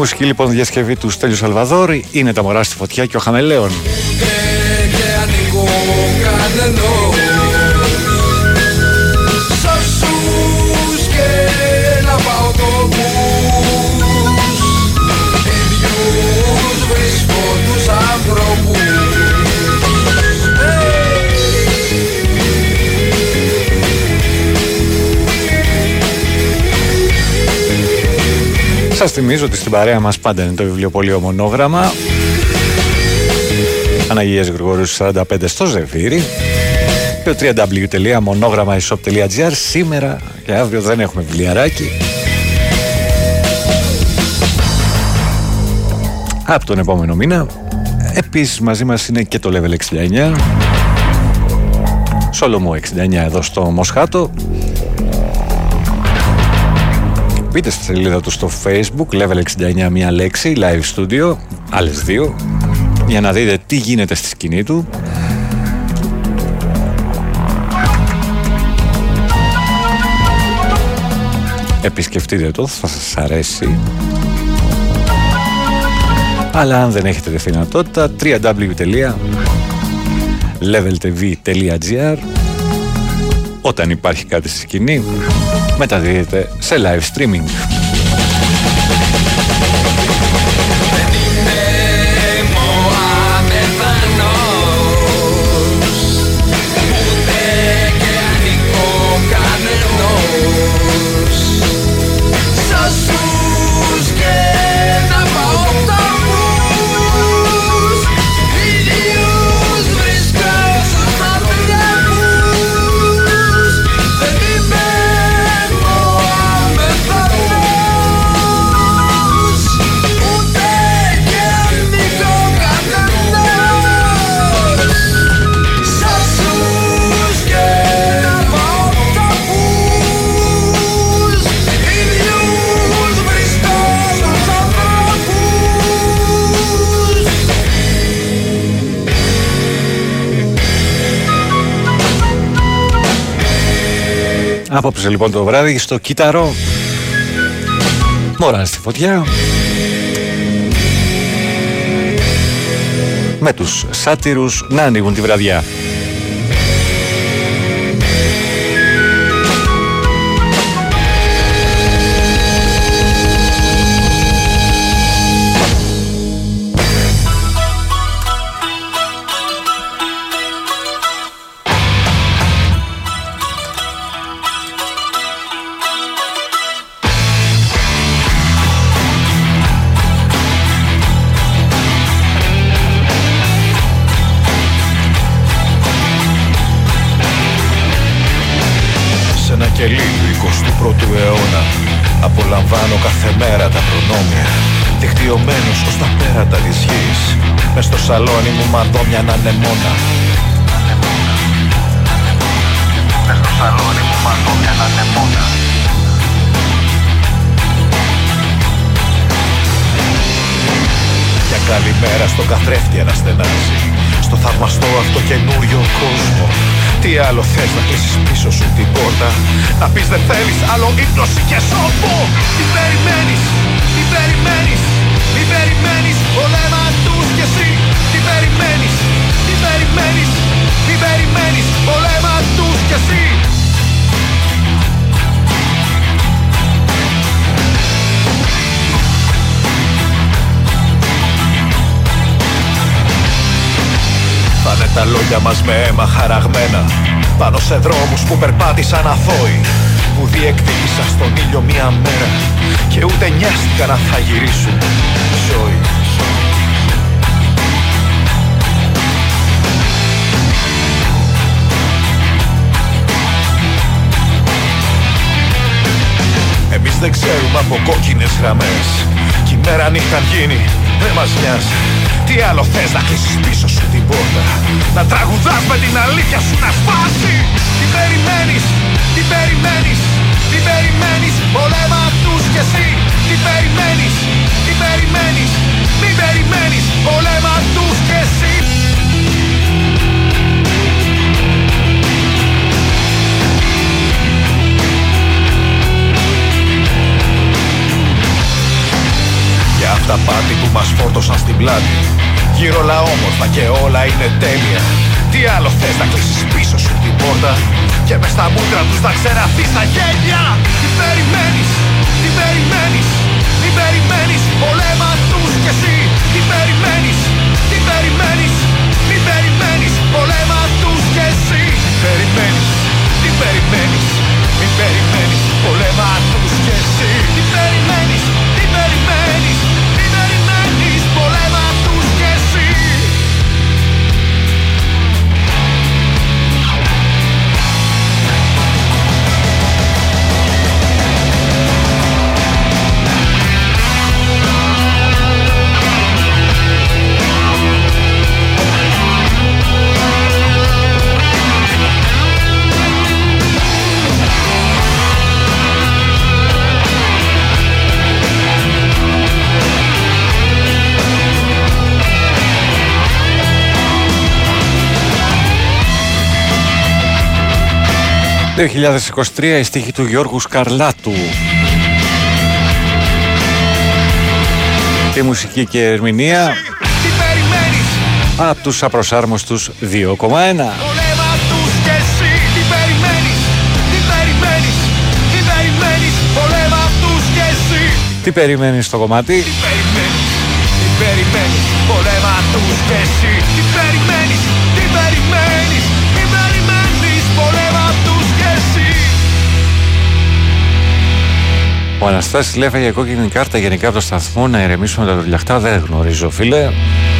[SPEAKER 6] μουσική λοιπόν διασκευή του Στέλιου Σαλβαδόρ είναι τα μωρά στη φωτιά και ο Χαμελέον. Σας θυμίζω ότι στην παρέα μας πάντα είναι το βιβλιοπωλείο Μονόγραμμα. Παναγίας Γρηγόρου 45 στο Ζεφύρι και ο www.monogrammaishop.gr σήμερα και αύριο δεν έχουμε βιβλιαράκι. Από τον επόμενο μήνα επίσης μαζί μας είναι και το Level 69 Σόλομο 69 εδώ στο Μοσχάτο Μπείτε στη σελίδα του στο facebook Level 69 μια λέξη Live studio Άλλες δύο Για να δείτε τι γίνεται στη σκηνή του. Επισκεφτείτε το, θα σας αρέσει. Αλλά αν δεν έχετε τη δυνατότητα www.leveltv.gr όταν υπάρχει κάτι στη σκηνή μεταδίδεται σε live streaming. Απόψε λοιπόν το βράδυ στο κύτταρο. Μωρά στη φωτιά. Με τους σάτυρους να ανοίγουν τη βραδιά
[SPEAKER 19] μου μαντόμια να ανεμόνα Μες στο σαλόνι μου μαντόμια να ανεμόνα Για καλημέρα στον καθρέφτη αναστενάζει. Στο θαυμαστό αυτό καινούριο κόσμο. Τι άλλο θες να κλείσεις πίσω σου την πόρτα; Να πεις δεν θέλεις άλλο ύπνωση και σώπο. Τι περιμένεις, τι περιμένεις Τι περιμένεις. Πολέμα τους κι εσύ Τι περιμένεις, τι περιμένεις Τι περιμένεις πολέμα τους κι εσύ. Θα είναι τα λόγια μας με αίμα χαραγμένα Πάνω σε δρόμους που περπάτησαν αθώοι Που διεκδίκησαν στον ήλιο μία μέρα Και ούτε νοιάστηκαν να θα γυρίσουν δεν ξέρουμε από κόκκινες γραμμές. Κι η μέρα νύχτα γίνει δεν μας νοιάζει. Τι άλλο θες να κλείσεις πίσω σου την πόρτα; Να τραγουδάς με την αλήθεια σου να σπάσει. Τι περιμένεις, τι περιμένεις Τι περιμένεις, πολέμα τους κι εσύ. Τι περιμένεις, τι περιμένεις Μην περιμένεις, πολέμα τους κι εσύ Για αυτά πάτη που μας φόρτωσαν στην πλάτη. Γύρω όλα όμορφα και όλα είναι τέλεια. Τι άλλο θες να κλείσεις πίσω σου την πόρτα; Και μες στα μούτρα τους να ξεραφείς τα γέλια. Τι περιμένεις, τι περιμένεις Τι περιμένεις, πολέμα τους κι εσύ. Τι περιμένεις, τι περιμένεις Μη περιμένεις, πολέμα τους κι εσύ. Περιμένεις, τι περιμένεις Μη περιμένεις, πολέμα τους κι εσύ
[SPEAKER 6] 2023 η στίχη του Γιώργου Σκαρλάτου. Τη μουσική και ερμηνεία από τους απροσάρμοστους 2,1.
[SPEAKER 19] Πολέμα τους και εσύ Τι περιμένεις, τι περιμένεις Τι περιμένεις, πολέμα τους και εσύ
[SPEAKER 6] Τι περιμένεις στο κομμάτι;
[SPEAKER 19] Τι περιμένεις, τι περιμένεις Πολέμα τους και εσύ
[SPEAKER 6] Ο Αναστάσης λέει έφαγε κόκκινη κάρτα γενικά από το σταθμό να ηρεμήσουμε τα δουλειαχτά. Δεν γνωρίζω φίλε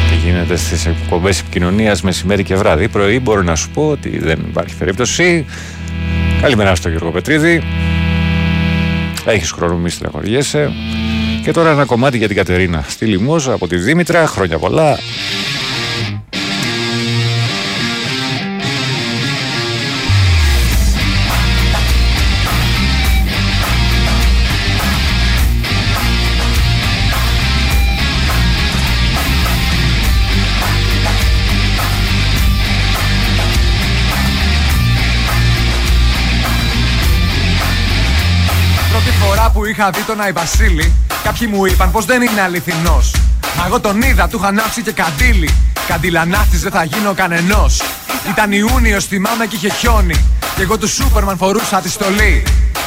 [SPEAKER 6] τι γίνεται στις εκπομπές επικοινωνίας μεσημέρι και βράδυ. Πρωί μπορώ να σου πω ότι δεν υπάρχει περίπτωση. Καλημέρα στο Γιώργο Πετρίδη. Έχεις χρόνο μη στεναχωριέσαι. Και τώρα ένα κομμάτι για την Κατερίνα. Στη Λιμόζα από τη Δήμητρα. Χρόνια πολλά.
[SPEAKER 20] Που είχα δει τον Άι Βασίλη, κάποιοι μου είπαν πως δεν είναι αληθινός. Μα εγώ τον είδα, του είχα ανάψει και καντήλι. Καντιλανάφτη δεν θα γίνω κανενός. Ήταν Ιούνιος, θυμάμαι και είχε χιόνι. Και εγώ του Σούπερμαν φορούσα τη στολή.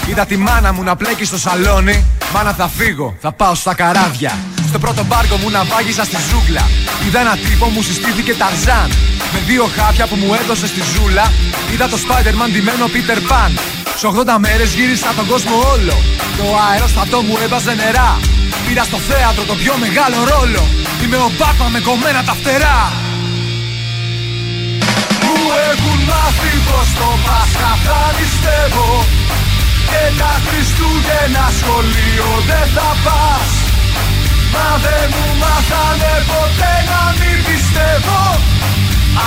[SPEAKER 20] Είδα τη μάνα μου να πλέκει στο σαλόνι. Μάνα θα φύγω, θα πάω στα καράβια. Στο πρώτο μπάρκο μου να βάγιζα στη ζούγκλα. Είδα ένα τύπο μου συστήθηκε Ταρζάν. Με δύο χάπια που μου έδωσε στη ζούλα. Είδα το Spider-Man ντυμένο Peter Pan. Σε 80 μέρες γύρισα τον κόσμο όλο. Το αεροστατό μου έβαζε νερά. Πήρα στο θέατρο το πιο μεγάλο ρόλο. Είμαι ο Batman με κομμένα τα φτερά.
[SPEAKER 19] Μου έχουν μάθει πως το Πάσχα θα νηστεύω Και τα Χριστούγεννα σχολείο δεν θα πας Μα δεν μου μάθανε ποτέ να μην πιστεύω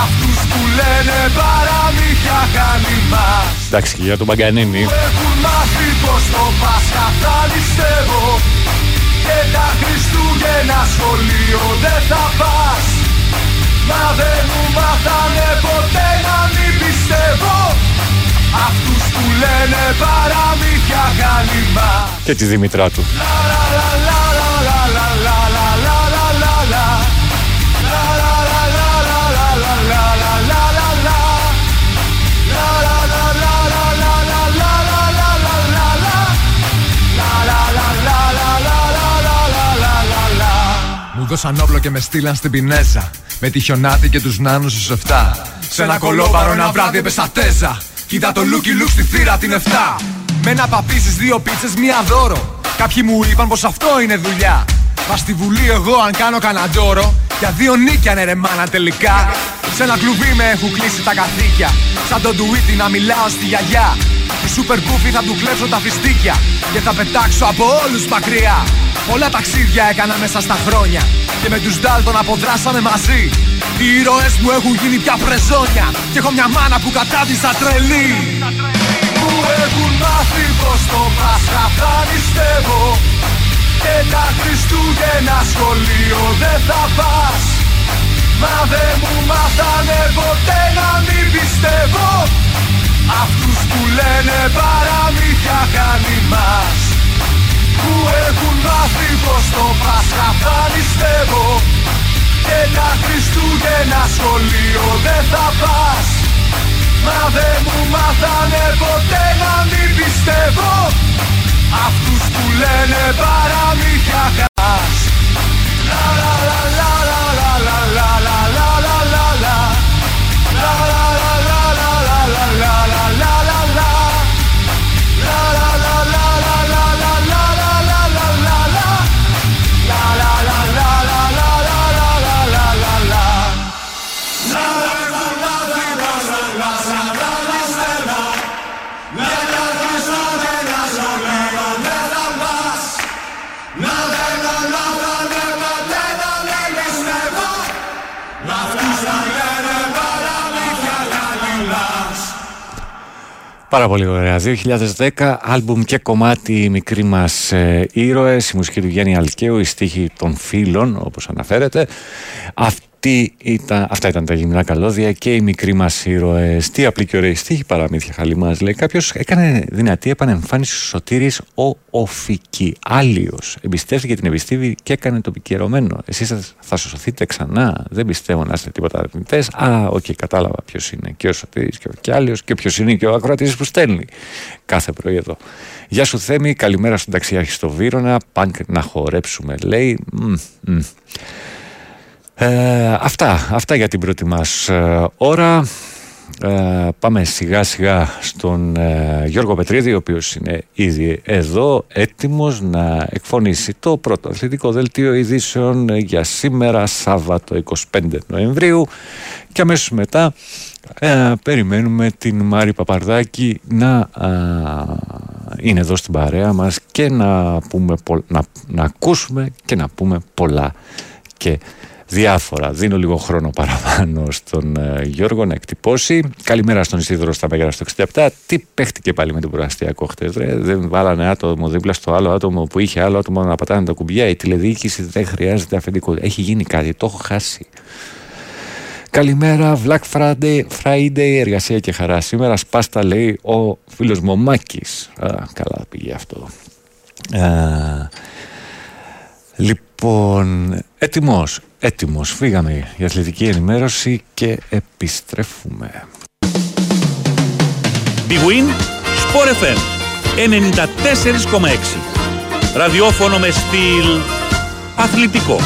[SPEAKER 19] Αυτούς που λένε παραμύθια χαλιμάς
[SPEAKER 6] Εντάξει και για τον Παγκανίνη.
[SPEAKER 19] Μου έχουν μάθει πως το Πάσχα θα νηστεύω. Και τα Χριστούγεννα σχολείο δεν θα πας. Μα δεν μου μάθανε ποτέ να μην πιστεύω. Αυτούς που λένε παραμύθια χαλιμάς
[SPEAKER 6] Και τη Δήμητρά του.
[SPEAKER 20] Μου δώσαν όπλο και με στείλαν στην Πινέζα. Με τη χιονάτη και τους νάνους στους 7. Σε ένα κωλόμπαρο ένα βράδυ έπεσα τέζα. Κοίτα το Λούκι Λουκ στη θύρα την 7. Με ένα παπί στις δύο πίτσες μία δώρο. Κάποιοι μου είπαν πως αυτό είναι δουλειά. Μα στη βουλή εγώ αν κάνω κανα ντόρο Για δύο νίκια ναι ρε μάνα τελικά Σε ένα κλουβί με έχουν κλείσει τα καθήκια Σαν τον Τουίτι να μιλάω στη γιαγιά Του Σούπερ Γκούφι θα του κλέψω τα φιστίκια Και θα πετάξω από όλους μακριά. Πολλά ταξίδια έκανα μέσα στα χρόνια Και με τους Ντάλτον αποδράσαμε μαζί. Οι ήρωες μου έχουν γίνει πια πρεζόνια Και έχω μια μάνα που κατάντησα τρελή.
[SPEAKER 19] Μου έχουν μάθει πως το Πάσχα θα νηστεύω Και τα Χριστούγεννα σχολείο δεν θα πας. Μα δεν μου μάθανε ποτέ να μην πιστεύω Αυτούς που λένε παραμύθια χαλιμάς Που έχουν μάθει πως το Πάσχα θα νηστεύω. Και τα Χριστούγεννα σχολείο δεν θα πας. Μα δεν μου μάθανε ποτέ να μην πιστεύω. Αυτούς που λένε παραμύθια χας
[SPEAKER 6] Πάρα πολύ ωραία. 2010, άλμπουμ και κομμάτι μικρή μας ε, ήρωες, η μουσική του Γιάννη Αλκαίου, οι στίχοι των φίλων, όπως αναφέρεται. Αυτό Τι ήταν, αυτά ήταν τα γυμνά καλώδια και οι μικροί μας ήρωες. Τι απλή και ωραία στίχοι παραμύθια χαλιμά. Λέει κάποιος έκανε δυνατή επανεμφάνιση στους σωτήρι ο Οφική. Άλλιο. Εμπιστεύτηκε την επιστήμη και έκανε το επικαιρωμένο. Εσείς θα, θα σωθείτε ξανά. Δεν πιστεύω να είστε τίποτα αρνητές. Α, OK, okay, κατάλαβα ποιος είναι και ο Σωτήρης και ο και άλλο και ποιος είναι και ο ακροατής που στέλνει κάθε πρωί εδώ. Γεια σου Θέμη, καλημέρα στον ταξιάρχη στο Βύρονα. Πανκ να χορέψουμε, λέει. Μ, μ. Ε, αυτά, αυτά για την πρώτη μας ε, ώρα. Ε, πάμε σιγά σιγά στον ε, Γιώργο Πετρίδη ο οποίος είναι ήδη εδώ έτοιμος να εκφωνήσει το πρώτο αθλητικό δελτίο ειδήσεων για σήμερα Σάββατο 25 Νοεμβρίου και αμέσως μετά περιμένουμε την Μάρη Παπαρδάκη να είναι εδώ στην παρέα μας και να, πούμε, να, να ακούσουμε και να πούμε πολλά και διάφορα. Δίνω λίγο χρόνο παραπάνω στον ε, Γιώργο να εκτυπώσει. Καλημέρα στον Ισίδωρο στα Μέγαρα στο 67. Τι παίχτηκε πάλι με τον προαστιακό χτες, Δεν βάλανε άτομο δίπλα στο άλλο άτομο που είχε άλλο άτομο να πατάνε τα κουμπιά. Η τηλεδιοίκηση δεν χρειάζεται αφεντικό. Έχει γίνει κάτι, το έχω χάσει. Καλημέρα, Black Friday, Friday, εργασία και χαρά. Σήμερα σπάστα λέει ο φίλος μου ο Μάκης. Α, καλά πήγε αυτό. Α, λοιπόν, έτοιμος, έτοιμος. Φύγαμε για αθλητική ενημέρωση και επιστρέφουμε.
[SPEAKER 10] Big Win, Sport FM, 94,6. Ραδιόφωνο με στυλ αθλητικό.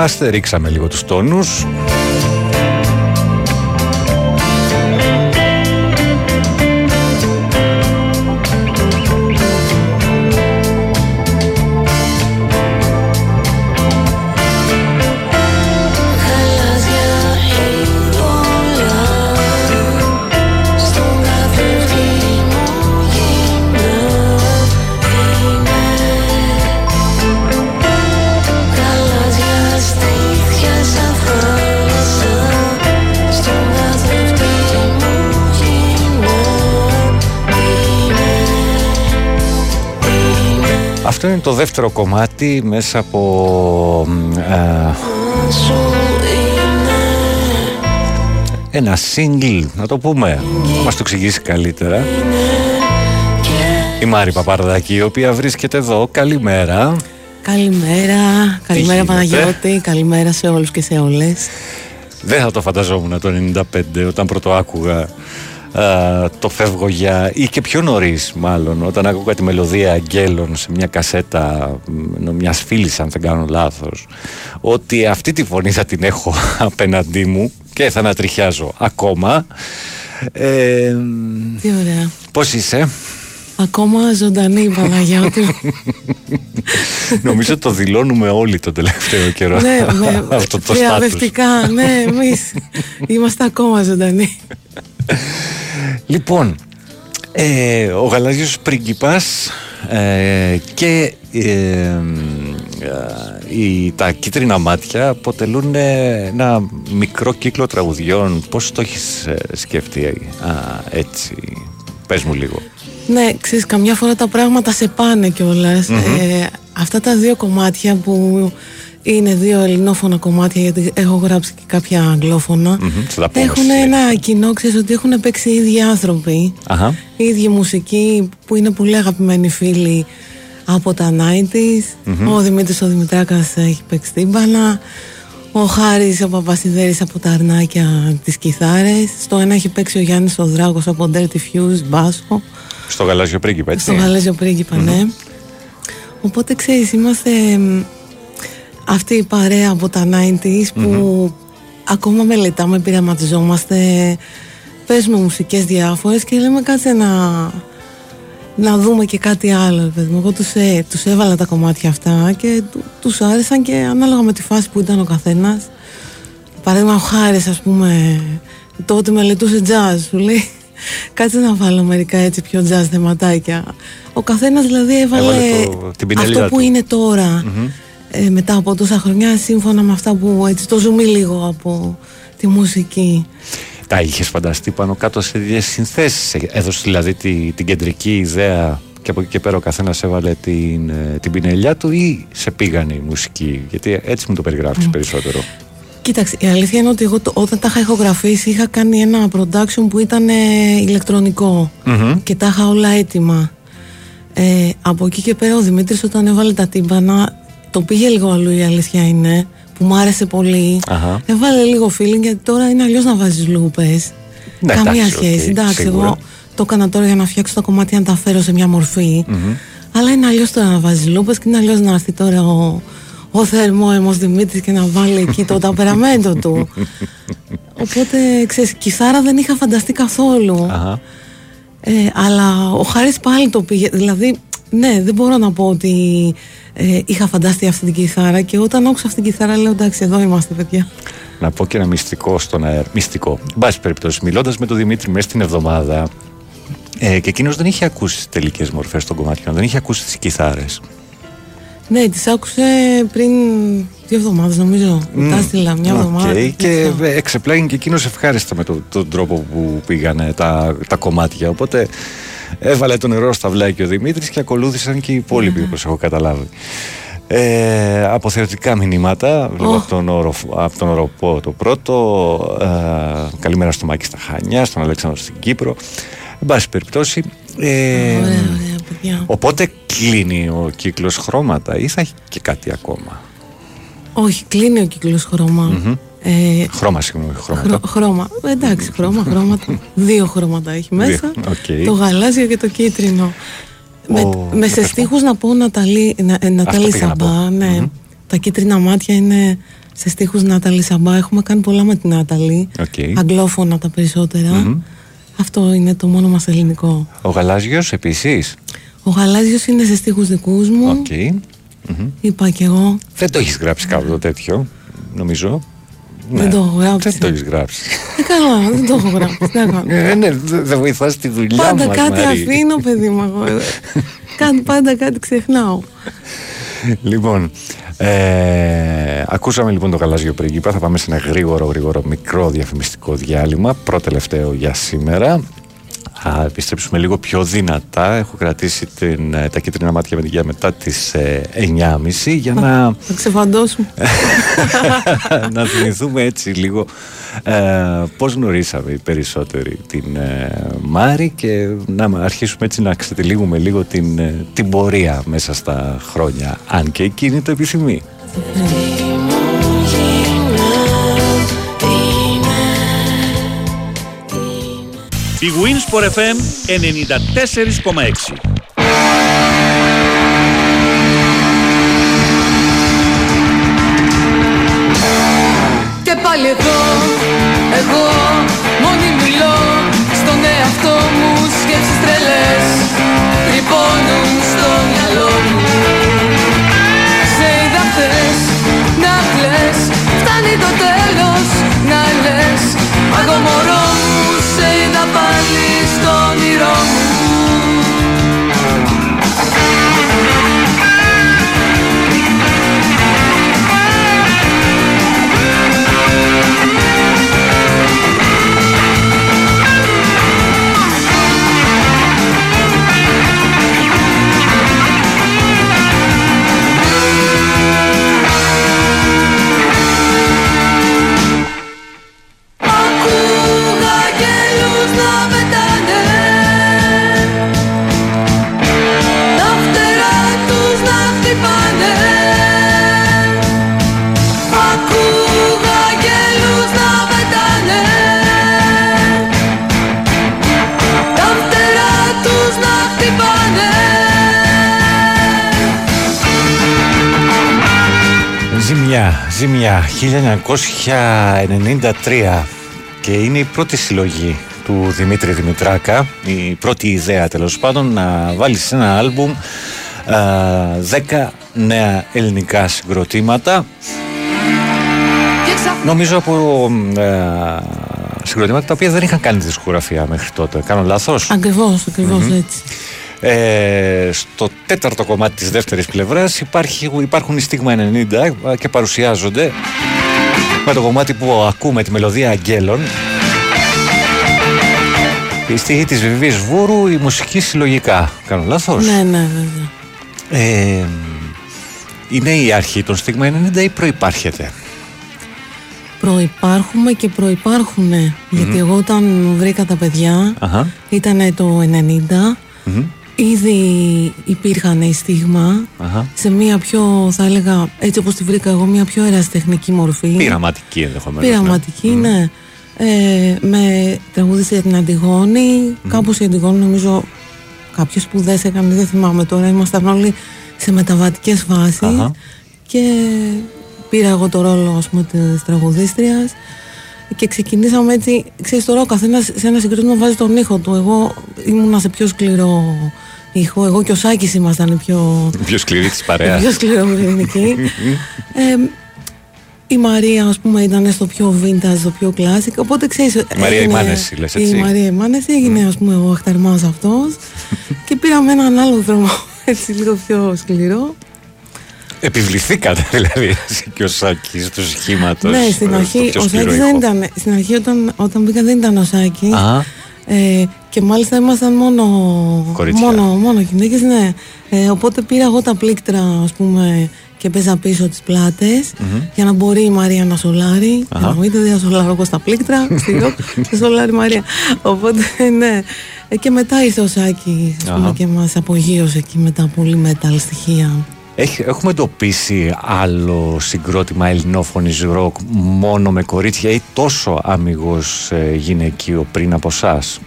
[SPEAKER 6] Είμαστε, ρίξαμε λίγο τους τόνους είναι το δεύτερο κομμάτι μέσα από μ, α, ένα single, να το πούμε, μας το εξηγήσει καλύτερα. Η Μάρη Παπαρδάκη, η οποία βρίσκεται εδώ. Καλημέρα.
[SPEAKER 21] Καλημέρα, καλημέρα
[SPEAKER 6] γίνεται;
[SPEAKER 21] Παναγιώτη, καλημέρα σε όλους και σε όλες.
[SPEAKER 6] Δεν θα το φανταζόμουν το 95 όταν πρώτο άκουγα α, το φεύγω για ή και πιο νωρίς, μάλλον όταν άκουγα τη μελωδία Αγγέλων σε μια κασέτα μ, μιας φίλης αν δεν κάνω λάθος ότι αυτή τη φωνή θα την έχω (laughs) απέναντί μου και θα ανατριχιάζω ακόμα ε,
[SPEAKER 21] Τι ωραία.
[SPEAKER 6] Πώς είσαι;
[SPEAKER 21] Ακόμα ζωντανή η Παναγιώτη. (laughs)
[SPEAKER 6] Νομίζω το δηλώνουμε όλοι το τελευταίο καιρό
[SPEAKER 21] ναι, (laughs) με,
[SPEAKER 6] αυτό το στάτους
[SPEAKER 21] διαδευτικά, ναι, εμείς είμαστε ακόμα ζωντανοί.
[SPEAKER 6] Λοιπόν, ε, ο γαλάζιος πρίγκιπας ε, και ε, ε, οι, τα κίτρινα μάτια αποτελούν ε, ένα μικρό κύκλο τραγουδιών. Πώς το έχεις ε, σκεφτεί α, έτσι, πες μου λίγο.
[SPEAKER 21] Ναι, ξέρεις, καμιά φορά τα πράγματα σε πάνε κιόλας.
[SPEAKER 6] Μμμ.
[SPEAKER 21] Ε, αυτά τα δύο κομμάτια που είναι δύο ελληνόφωνα κομμάτια, γιατί έχω γράψει και κάποια αγγλόφωνα,
[SPEAKER 6] Μμμ, θα τα πούμε
[SPEAKER 21] έχουν
[SPEAKER 6] στη
[SPEAKER 21] ένα κοινό, ξέρεις, ότι έχουν παίξει οι ίδιοι άνθρωποι.
[SPEAKER 6] Αχα.
[SPEAKER 21] Η ίδια μουσική που είναι πολύ αγαπημένοι φίλοι από τα 90s.
[SPEAKER 6] Μμμ.
[SPEAKER 21] Ο Δημήτρης ο Δημητράκας έχει παίξει τύμπανα. Ο Χάρης ο Παπασιδέρης από τα αρνάκια τις κιθάρες. Στο ένα έχει παίξει ο Γιάννης ο Δράκος από Dirty Fuse, μπάσο.
[SPEAKER 6] Στο γαλάζιο πρίγκιπα, έτσι.
[SPEAKER 21] Στο Γαλάζιο Πρίγκιπα, ναι. Οπότε ξέρεις, είμαστε μ, αυτή η παρέα από τα 90s που ακόμα μελετάμε, πειραματιζόμαστε, παίζουμε μουσικές διάφορες και λέμε κάτσε να, να δούμε και κάτι άλλο. ρε παιδί μου. Εγώ τους, ε, τους έβαλα τα κομμάτια αυτά και του- τους άρεσαν και ανάλογα με τη φάση που ήταν ο καθένας. Παράδειγμα ο Χάρης ας πούμε τότε μελετούσε jazz σου λέει (laughs) κάτσε να βάλω μερικά έτσι πιο jazz θεματάκια. Ο καθένας δηλαδή έβαλε,
[SPEAKER 6] Έβαλε το- την πινελίδα
[SPEAKER 21] αυτό που
[SPEAKER 6] του.
[SPEAKER 21] είναι τώρα ε, μετά από τόσα χρονιά σύμφωνα με αυτά που έτσι το ζούμε λίγο από τη μουσική.
[SPEAKER 6] Τα είχες φανταστεί πάνω κάτω σε ίδιες συνθέσεις. Έδωσες δηλαδή τη, την κεντρική ιδέα και από εκεί και πέρα ο καθένας έβαλε την, ε, την πινελιά του ή σε πήγανε η μουσική; Γιατί έτσι μου το περιγράφεις περισσότερο.
[SPEAKER 21] Κοίταξε, η αλήθεια είναι ότι εγώ το- όταν τα είχα ηχογραφήσει είχα κάνει ένα production που ήταν ε, ηλεκτρονικό
[SPEAKER 6] Μμμ.
[SPEAKER 21] και τα είχα όλα έτοιμα. Ε, από εκεί και πέρα ο Δημήτρης όταν έβαλε τα τύμπανα το πήγε λίγο αλλού η αλήθεια είναι που μου άρεσε πολύ.
[SPEAKER 6] Αχα.
[SPEAKER 21] Έβαλε λίγο feeling γιατί τώρα είναι αλλιώς να βάζεις λούπες.
[SPEAKER 6] Ναι,
[SPEAKER 21] Καμία
[SPEAKER 6] εντάξει,
[SPEAKER 21] σχέση.
[SPEAKER 6] οκ,
[SPEAKER 21] εντάξει,
[SPEAKER 6] σίγουρα.
[SPEAKER 21] εγώ το έκανα τώρα για να φτιάξω τα κομμάτια να τα φέρω σε μια μορφή.
[SPEAKER 6] Μμμ.
[SPEAKER 21] Αλλά είναι αλλιώς τώρα να βάζεις λούπες και είναι αλλιώς να έρθει τώρα ο, ο θερμόαιμος Δημήτρης και να βάλει εκεί το ταμπεραμέντο του. (laughs) Οπότε ξέρεις, κιθάρα δεν είχα φανταστεί καθόλου.
[SPEAKER 6] Αχα.
[SPEAKER 21] Ε, αλλά ο Χάρης πάλι το πήγε. Δηλαδή, ναι, δεν μπορώ να πω ότι ε, είχα φανταστεί αυτή την κιθάρα και όταν άκουσα αυτή την κιθάρα λέω εντάξει, εδώ είμαστε, παιδιά.
[SPEAKER 6] Να πω και ένα μυστικό στον αέρα. Μυστικό. Εν πάση περιπτώσει, μιλώντας με τον Δημήτρη μέσα στην εβδομάδα, ε, και εκείνος δεν είχε ακούσει τις τελικές μορφές των κομματιών, δεν είχε ακούσει τις κιθάρες.
[SPEAKER 21] Ναι, τις άκουσε πριν δύο εβδομάδες νομίζω.
[SPEAKER 6] Μμ,
[SPEAKER 21] Τα έστειλα μια
[SPEAKER 6] οκ,
[SPEAKER 21] εβδομάδα. δεν
[SPEAKER 6] Και
[SPEAKER 21] ξέρω.
[SPEAKER 6] εξεπλάγει και εκείνος ευχάριστα με το- τον τρόπο που πήγανε τα, τα κομμάτια. Οπότε έβαλε το νερό στα βλάκια ο Δημήτρης και ακολούθησαν και οι υπόλοιποι, όπως έχω καταλάβει. Ε, αποθεωτικά μηνύματα βλέπω από, τον όρο, από τον Οροπό το πρώτο ε, καλημέρα στο Μάκη στα Χανιά στον Αλέξανδρο στην Κύπρο εν πάση περιπτώσει ε,
[SPEAKER 21] Ωραία, ωραία, παιδιά.
[SPEAKER 6] οπότε κλείνει ο κύκλος χρώματα ή θα έχει και κάτι ακόμα;
[SPEAKER 21] Όχι, κλείνει ο κύκλος χρώμα.
[SPEAKER 6] Μμμ.
[SPEAKER 21] Ε,
[SPEAKER 6] χρώμα συγγνώμη χρώματα
[SPEAKER 21] Χρω- χρώμα. Εντάξει, χρώμα, χρώματα. (laughs) Δύο χρώματα έχει μέσα.
[SPEAKER 6] Δύο, οκ.
[SPEAKER 21] Το γαλάζιο και το κίτρινο. Με,
[SPEAKER 6] Ο-
[SPEAKER 21] με σε
[SPEAKER 6] πες μου.
[SPEAKER 21] στίχους να πω Ναταλί, να, ε, Νάταλι
[SPEAKER 6] πήγα να πω.
[SPEAKER 21] Σαμπά. Ναι. Τα κίτρινα μάτια είναι σε στίχους Νάταλι Σαμπά. Έχουμε κάνει πολλά με την Ναταλί.
[SPEAKER 6] Οκ.
[SPEAKER 21] Αγγλόφωνα τα περισσότερα.
[SPEAKER 6] Μμμ.
[SPEAKER 21] Αυτό είναι το μόνο μας ελληνικό.
[SPEAKER 6] Ο γαλάζιος επίσης;
[SPEAKER 21] Ο γαλάζιος είναι σε στίχους δικούς μου.
[SPEAKER 6] Οκ. Μμμ.
[SPEAKER 21] Είπα κι εγώ.
[SPEAKER 6] Δεν το έχεις γράψει κάποιο τέτοιο, νομίζω.
[SPEAKER 21] Δεν το έχω γράψει.
[SPEAKER 6] Δεν το έχεις γράψει.
[SPEAKER 21] Ε, καλά, δεν το έχω γράψει. Τι να κάνω.
[SPEAKER 6] Ε, ναι, δεν δεν βοηθάς τη δουλειά
[SPEAKER 21] Πάντα
[SPEAKER 6] μας,
[SPEAKER 21] κάτι
[SPEAKER 6] Μαρή.
[SPEAKER 21] αφήνω, παιδί μου. εγώ. Κάτι, πάντα κάτι ξεχνάω.
[SPEAKER 6] Λοιπόν, ε, ακούσαμε λοιπόν το γαλάζιο πρίγκιπα. Θα πάμε σε ένα γρήγορο, γρήγορο, μικρό διαφημιστικό διάλειμμα. Πρώτο τελευταίο για σήμερα. Α, επιστρέψουμε λίγο πιο δυνατά. Έχω κρατήσει την, ε, τα κίτρινα μάτια με για μετά τις ε, 9.30 για να, (laughs)
[SPEAKER 21] Θα ξεφαντώσουμε. (laughs)
[SPEAKER 6] να θυμηθούμε έτσι λίγο ε, πώς γνωρίσαμε οι περισσότεροι την ε, Μάρη και να αρχίσουμε έτσι να ξετυλίγουμε λίγο την, ε, την πορεία μέσα στα χρόνια αν και εκείνη το επιθυμεί.
[SPEAKER 16] Η Winsport FM 94,6
[SPEAKER 17] Και πάλι εγώ, εγώ μόνη μιλώ Στον εαυτό μου σκέψεις τρελές Τρυπώνουν στο μυαλό μου. Σε είδα χθες να κλαις Φτάνει το τέλος να λες Αγώ
[SPEAKER 6] 1993 και είναι η πρώτη συλλογή του Δημήτρη Δημητράκα, η πρώτη ιδέα τέλος πάντων να βάλει σε ένα άλμπουμ α, 10 νέα ελληνικά συγκροτήματα νομίζω από α, συγκροτήματα τα οποία δεν είχαν κάνει δισκογραφία μέχρι τότε. Κάνω λάθος;
[SPEAKER 21] Ακριβώς, ακριβώς
[SPEAKER 6] Μμμ.
[SPEAKER 21] έτσι.
[SPEAKER 6] Ε, στο τέταρτο κομμάτι της δεύτερης πλευράς υπάρχει, υπάρχουν οι Στίγμα 90 και παρουσιάζονται με το κομμάτι που ακούμε τη μελωδία Αγγέλων η στίχη της Βιβής Βούρου, η μουσική συλλογικά. Κάνω λάθος;
[SPEAKER 21] Ναι, ναι, βέβαια.
[SPEAKER 6] Ε, είναι η αρχή των Στίγμα 90 ή προϋπάρχεται;
[SPEAKER 21] Προϋπάρχουμε και προϋπάρχουνε. Γιατί εγώ όταν βρήκα τα παιδιά,
[SPEAKER 6] Αχα.
[SPEAKER 21] ήταν το 90,
[SPEAKER 6] Μμμ.
[SPEAKER 21] Ήδη υπήρχαν οι στίγμα
[SPEAKER 6] Αχα.
[SPEAKER 21] σε μια πιο, θα έλεγα, έτσι όπως τη βρήκα εγώ, μια πιο ερασιτεχνική μορφή.
[SPEAKER 6] Πειραματική ενδεχομένως. ναι.
[SPEAKER 21] Πειραματική, ναι. Ε, με τραγούδισε την Αντιγόνη. Κάπως η Αντιγόνη νομίζω κάποιες σπουδές έκανε, δεν θυμάμαι τώρα. Ήμασταν όλοι σε μεταβατικές φάσεις.
[SPEAKER 6] Αχα.
[SPEAKER 21] Και πήρα εγώ το ρόλο ας πούμε της τραγουδίστριας και ξεκινήσαμε έτσι, ξέρεις τώρα ο καθένας σε ένα συγκρότημα βάζει τον ήχο του εγώ ήμουνα σε πιο σκληρό ήχο, εγώ και ο Σάκης ήμασταν οι πιο,
[SPEAKER 6] Πιο σκληρή της
[SPEAKER 21] οι
[SPEAKER 6] παρέας.
[SPEAKER 21] πιο σκληροπυρηνικοί ε, (laughs) η Μαρία ας πούμε ήταν στο πιο vintage, στο πιο classic οπότε ξέρεις
[SPEAKER 6] Η Μαρία
[SPEAKER 21] έγινε-
[SPEAKER 6] Ημάνεση, λες, έτσι.
[SPEAKER 21] η Μαρία Ημάνεση έγινε ας πούμε ο αχταρμάς αυτός (laughs) και πήραμε έναν άλλο δρόμο (laughs) έτσι λίγο πιο σκληρό
[SPEAKER 6] Επιβληθήκατε δηλαδή εσύ και ο Σάκης του σχήματος.
[SPEAKER 21] Ναι, στην
[SPEAKER 6] ε,
[SPEAKER 21] αρχή
[SPEAKER 6] στο πιο
[SPEAKER 21] ο
[SPEAKER 6] σκληρό
[SPEAKER 21] Σάκης
[SPEAKER 6] ήχο.
[SPEAKER 21] δεν ήταν. Στην αρχή όταν, όταν μπήκα δεν ήταν ο Σάκης.
[SPEAKER 6] Α.
[SPEAKER 21] Ε, και μάλιστα ήμασταν μόνο,
[SPEAKER 6] Κορίτσια.
[SPEAKER 21] μόνο, μόνο γυναίκες, ναι. Ε, οπότε πήρα εγώ τα πλήκτρα, ας πούμε, και παίζα πίσω τις πλάτες
[SPEAKER 6] Μμμ.
[SPEAKER 21] για να μπορεί η Μαρία να σολάρει.
[SPEAKER 6] Αχα.
[SPEAKER 21] Εννοείται δεν θα σολάρω εγώ στα πλήκτρα, (laughs) στη ροκ, θα σολάρει η Μαρία. Οπότε, ναι. Ε, και μετά ήρθε ο Σάκης, ας πούμε,
[SPEAKER 6] Αχα.
[SPEAKER 21] και μας απογείωσε εκεί με τα πολύ metal στοιχεία.
[SPEAKER 6] Έχει, έχουμε εντοπίσει άλλο συγκρότημα ελληνόφωνης ροκ μόνο με κορίτσια ή τόσο αμυγός ε, γυναικείο πριν από εσάς;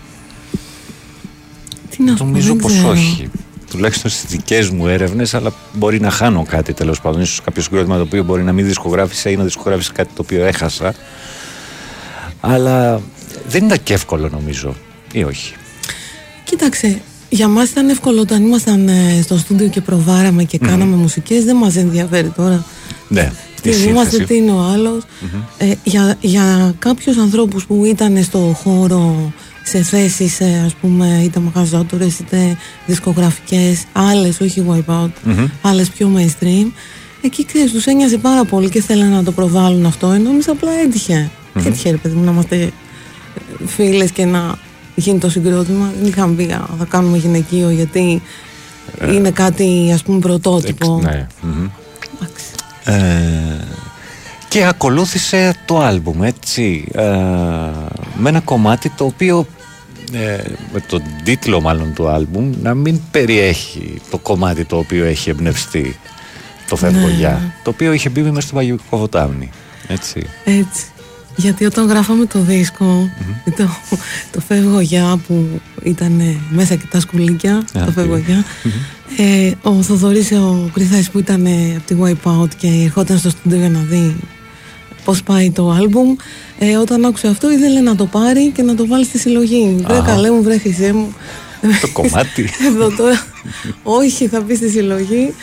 [SPEAKER 21] Τι να σου πω,
[SPEAKER 6] Νομίζω
[SPEAKER 21] δεν
[SPEAKER 6] πως
[SPEAKER 21] ξέρω.
[SPEAKER 6] όχι. Τουλάχιστον στις δικές μου έρευνες, αλλά μπορεί να χάνω κάτι τέλος πάντων. Ίσως κάποιο συγκρότημα το οποίο μπορεί να μην δισκογράφησε ή να δισκογράφησε κάτι το οποίο έχασα. Αλλά δεν ήταν και εύκολο νομίζω. Ή όχι.
[SPEAKER 21] Κοίταξε, για μας ήταν εύκολο όταν ήμασταν ε, στο στούντιο και προβάραμε και
[SPEAKER 6] Μμμ.
[SPEAKER 21] κάναμε μουσικές, δεν μας ενδιαφέρει τώρα.
[SPEAKER 6] Ναι.
[SPEAKER 21] Τι
[SPEAKER 6] η
[SPEAKER 21] είμαστε,
[SPEAKER 6] σύνθεση.
[SPEAKER 21] τι είναι ο άλλος. Ε, για, για κάποιους ανθρώπους που ήταν στο χώρο σε θέσεις ε, ας πούμε είτε μαγαζότορες είτε δισκογραφικές άλλες όχι wipeout
[SPEAKER 6] Μμμ.
[SPEAKER 21] άλλες πιο mainstream εκεί ξέρεις τους ένοιαζε πάρα πολύ και θέλανε να το προβάλλουν αυτό ενώ εμείς απλά έτυχε
[SPEAKER 6] Μμμ.
[SPEAKER 21] έτυχε ρε παιδί μου να είμαστε ε, φίλες και να γίνει το συγκρότημα. Δεν είχαμε πει «Α, θα κάνουμε γυναικείο γιατί είναι κάτι ας πούμε πρωτότυπο.
[SPEAKER 6] Ναι. μμμ. Ε, και ακολούθησε το άλμπουμ έτσι ε, με ένα κομμάτι το οποίο ε, με τον τίτλο μάλλον του άλμπουμ να μην περιέχει το κομμάτι το οποίο έχει εμπνευστεί το Φεύγω
[SPEAKER 21] Ναι.
[SPEAKER 6] για το οποίο είχε μπει μέσα στο Μαγικό Βοτάμι έτσι
[SPEAKER 21] Έτσι. Γιατί όταν γράφαμε το δισκο το, το Φεύγω Για που ήταν μέσα και τα σκουλίκια,
[SPEAKER 6] Α,
[SPEAKER 21] το Φεύγω
[SPEAKER 6] τι.
[SPEAKER 21] Για, ε, ο Θοδωρής ο Κριθάης που ήταν ε, από τη Wipeout και ερχόταν στο στούντιο για να δει πώς πάει το άλμπουμ ε, όταν άκουσε αυτό ήθελε να το πάρει και να το βάλει στη συλλογή. Βρε
[SPEAKER 6] Αχα.
[SPEAKER 21] καλέ μου, βρε χρυσέ μου.
[SPEAKER 6] Το κομμάτι. (laughs)
[SPEAKER 21] Εδώ τώρα. Όχι θα μπει στη συλλογή.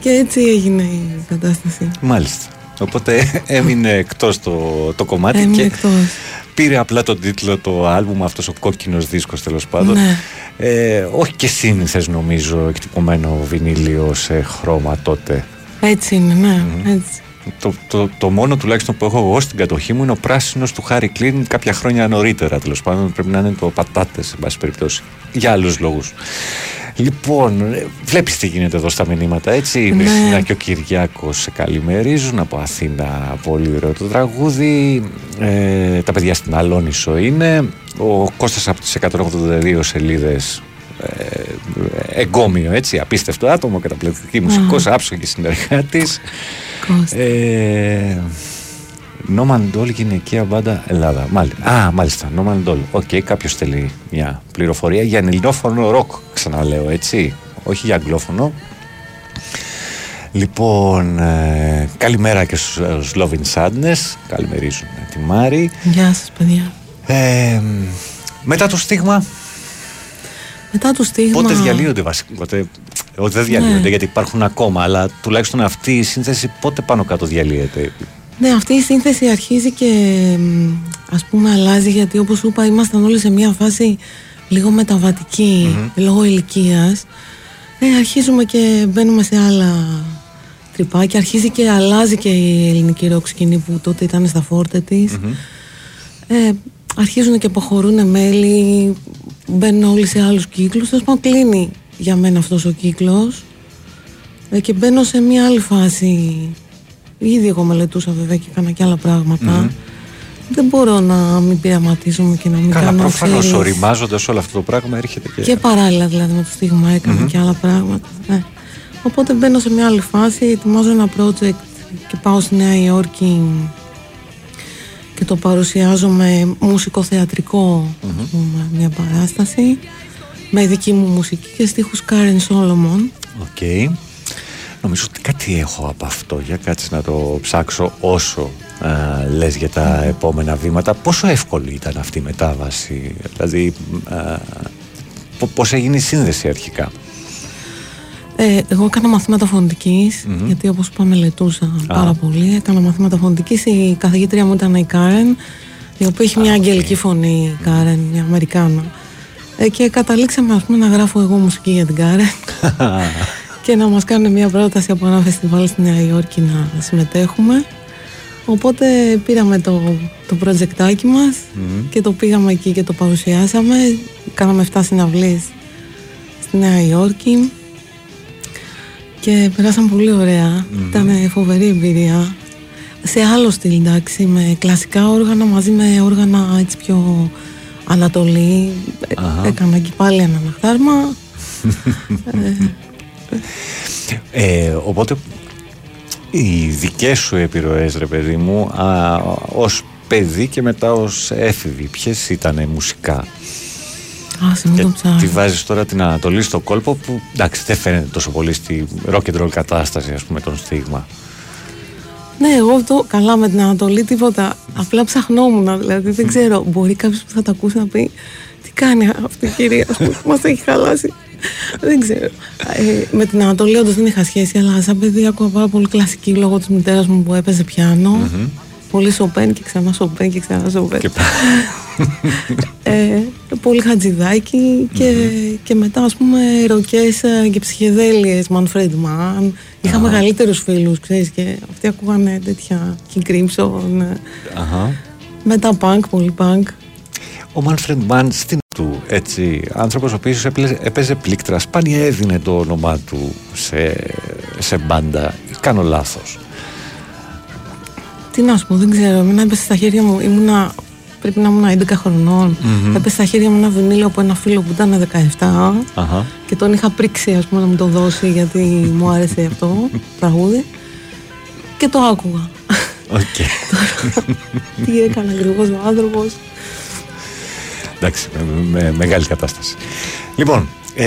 [SPEAKER 21] Και έτσι έγινε η κατάσταση.
[SPEAKER 6] Μάλιστα οπότε έμεινε εκτός το, το κομμάτι
[SPEAKER 21] Έμεινε
[SPEAKER 6] και
[SPEAKER 21] εκτός.
[SPEAKER 6] πήρε απλά τον τίτλο το άλμπουμ αυτός ο κόκκινος δίσκος τέλος πάντων
[SPEAKER 21] Ναι.
[SPEAKER 6] ε, όχι και σύνηθες νομίζω εκτυπωμένο βινίλιο σε χρώμα τότε
[SPEAKER 21] έτσι είναι ναι έτσι.
[SPEAKER 6] Το, το, το μόνο τουλάχιστον που έχω εγώ στην κατοχή μου είναι ο πράσινος του Χάρη Κλίν κάποια χρόνια νωρίτερα τέλος πάντων πρέπει να είναι το πατάτες σε πάση περιπτώσει για άλλους λόγους Λοιπόν, ε, βλέπεις τι γίνεται εδώ στα μηνύματα, έτσι. Η
[SPEAKER 21] Ναι.
[SPEAKER 6] Χριστίνα και ο Κυριάκος σε καλημερίζουν από Αθήνα. Πολύ ωραίο το τραγούδι. Ε, τα παιδιά στην Αλόνισο είναι. Ο Κώστας από τις 182 σελίδες ε, εγκόμιο, έτσι. Απίστευτο άτομο, καταπληκτική μουσικός, άψογη συνεργάτης. Ε, Νόμαν Ντόλ γυναικεία μπάντα Ελλάδα. Μάλιστα. Α, μάλιστα. Νόμαν Ντόλ. Οκ, κάποιος θέλει μια πληροφορία για ελληνόφωνο ροκ. Ξαναλέω, έτσι. Όχι για αγγλόφωνο. Λοιπόν, ε, καλημέρα και στους Love in Sadness. Καλημερίζουν τη Μάρυ.
[SPEAKER 21] Γεια σας παιδιά
[SPEAKER 6] Ε, μετά το στίγμα,
[SPEAKER 21] μετά το στίγμα
[SPEAKER 6] πότε διαλύονται βασικά. Πότε, όχι, δεν διαλύονται
[SPEAKER 21] Ναι.
[SPEAKER 6] γιατί υπάρχουν ακόμα, αλλά τουλάχιστον αυτή η σύνθεση πότε πάνω κάτω διαλύεται;
[SPEAKER 21] Ναι, αυτή η σύνθεση αρχίζει και μ, ας πούμε αλλάζει γιατί όπως σου είπα ήμασταν όλοι σε μια φάση λίγο μεταβατική λόγω ηλικίας. Ε, αρχίζουμε και μπαίνουμε σε άλλα τρυπάκια. Αρχίζει και αλλάζει και η ελληνική ροκ σκηνή που τότε ήταν στα φόρτε της. Ε, αρχίζουν και αποχωρούν μέλη, μπαίνουν όλοι σε άλλους κύκλους. Τέλος πάντων κλείνει για μένα αυτός ο κύκλος ε, και μπαίνω σε μια άλλη φάση. Ήδη εγώ μελετούσα βέβαια και έκανα και άλλα πράγματα. Δεν μπορώ να μην πειραματίζομαι και να μην
[SPEAKER 6] Καλά,
[SPEAKER 21] κάνω
[SPEAKER 6] προφανώς
[SPEAKER 21] ξέρεις,
[SPEAKER 6] οριμάζοντας όλο αυτό το πράγμα έρχεται και.
[SPEAKER 21] και παράλληλα δηλαδή με το στίγμα έκανα
[SPEAKER 6] Μμμ.
[SPEAKER 21] και άλλα πράγματα. Ναι. Οπότε μπαίνω σε μια άλλη φάση, ετοιμάζω ένα project και πάω στη Νέα Υόρκη και το παρουσιάζω με μουσικοθεατρικό ας πούμε, μια παράσταση με δική μου μουσική και στίχους Κάρεν Σόλομον.
[SPEAKER 6] Οκ. Νομίζω ότι κάτι έχω από αυτό. Για κάτσε να το ψάξω όσο α, λες για τα επόμενα βήματα. Πόσο εύκολη ήταν αυτή η μετάβαση, δηλαδή α, πο- πώς έγινε η σύνδεση αρχικά;
[SPEAKER 21] Ε, εγώ έκανα μαθήματα φωνητικής,
[SPEAKER 6] Μμμ.
[SPEAKER 21] γιατί όπως είπα μελετούσα πάρα πολύ. Έκανα μαθήματα φωνητικής, η καθηγήτρια μου ήταν η Κάρεν, η οποία έχει μια αγγελική φωνή, η Κάρεν, μια Αμερικάνα. Ε, και καταλήξαμε ας πούμε να γράφω εγώ μουσική για την Κάρεν (laughs) και να μας κάνουν μια πρόταση από ένα φεστιβάλ στη Νέα Υόρκη να συμμετέχουμε. Οπότε πήραμε το, το projectάκι μας και το πήγαμε εκεί και το παρουσιάσαμε. Κάναμε 7 συναυλίες στη Νέα Υόρκη και περάσαμε πολύ ωραία. Ήταν φοβερή εμπειρία. Σε άλλο στυλ, εντάξει, με κλασικά όργανα μαζί με όργανα έτσι πιο ανατολή. Ε,
[SPEAKER 6] Αχα.
[SPEAKER 21] Έκανα και πάλι ένα λαχτάρμα.
[SPEAKER 6] Ε, οπότε οι δικές σου επιρροές ρε παιδί μου α, ως παιδί και μετά ως έφηβη ποιες ήταν μουσικά;
[SPEAKER 21] Άσε μην το
[SPEAKER 6] τη
[SPEAKER 21] ψάχνω.
[SPEAKER 6] βάζεις τώρα την Ανατολή στο κόλπο που εντάξει δεν φαίνεται τόσο πολύ στη rock and roll κατάσταση ας πούμε τον στίγμα
[SPEAKER 21] Ναι, εγώ το καλά με την Ανατολή τίποτα. Απλά ψαχνόμουν, δηλαδή δεν ξέρω. Μπορεί κάποιος που θα τα ακούσει να πει τι κάνει αυτή η κυρία που μας έχει χαλάσει. δεν ξέρω. Ε, με την Ανατολή όντως δεν είχα σχέση, αλλά σαν παιδί άκουγα πάρα πολύ κλασική λόγω της μητέρας μου που έπαιζε πιάνο. Πολύ σοπέν και ξανά σοπέν και ξανά σοπέν. (laughs) ε, πολύ χατζηδάκι και, και μετά ας πούμε ροκές ε, και ψυχεδέλειες Manfred Mann είχα μεγαλύτερους φίλους ξέρεις και αυτοί ακούγανε τέτοια King Crimson ε,
[SPEAKER 6] Αχα.
[SPEAKER 21] μετά punk, πολύ punk
[SPEAKER 6] Ο Μάνφρεντ Μαν στην του, έτσι, άνθρωπος ο οποίος έπαιζε, έπαιζε πλήκτρας, σπάνια έδινε το όνομά του σε, σε μπάντα. Κάνω λάθος.
[SPEAKER 21] Τι να σου πω, δεν ξέρω. Εμένα έπεσε στα χέρια μου. Ήμουνα, πρέπει να ήμουν 11 χρονών.
[SPEAKER 6] Μμμ.
[SPEAKER 21] Έπεσε στα χέρια μου ένα βινίλιο από ένα φίλο που ήταν 17
[SPEAKER 6] Αχα.
[SPEAKER 21] και τον είχα πρίξει ας πούμε να μου το δώσει γιατί μου άρεσε αυτό το τραγούδι και το άκουγα.
[SPEAKER 6] Οκ. (laughs)
[SPEAKER 21] Τι έκανε ακριβώς ο άνθρωπος.
[SPEAKER 6] Εντάξει, με, με- μεγάλη κατάσταση. Λοιπόν, ε,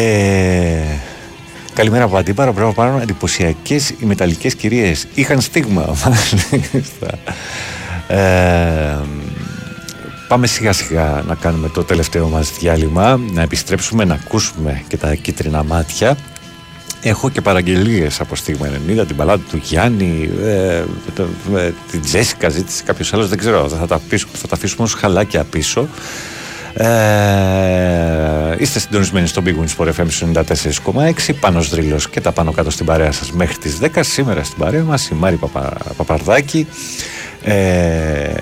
[SPEAKER 6] καλημέρα από Αντίπαρο. Πρέπει πάνω εντυπωσιακές οι μεταλλικές κυρίες. Είχαν στίγμα. (laughs) μάλιστα. ε, πάμε σιγά σιγά να κάνουμε το τελευταίο μας διάλειμμα, να επιστρέψουμε να ακούσουμε και τα κίτρινα μάτια. Έχω και παραγγελίες από Στίγμα 90, την παλάτα του Γιάννη, ε, το- ε, την Τζέσικα ζήτησε κάποιος άλλος, δεν ξέρω, θα τα, πίσω, θα τα αφήσουμε ως χαλάκια πίσω. Ε, είστε συντονισμένοι στο Big Wins for FM 94,6 Πάνος Δρύλος και τα πάνω κάτω στην παρέα σας μέχρι τις 10 Σήμερα στην παρέα μας η Μάρη Παπα, Παπαρδάκη. Ε,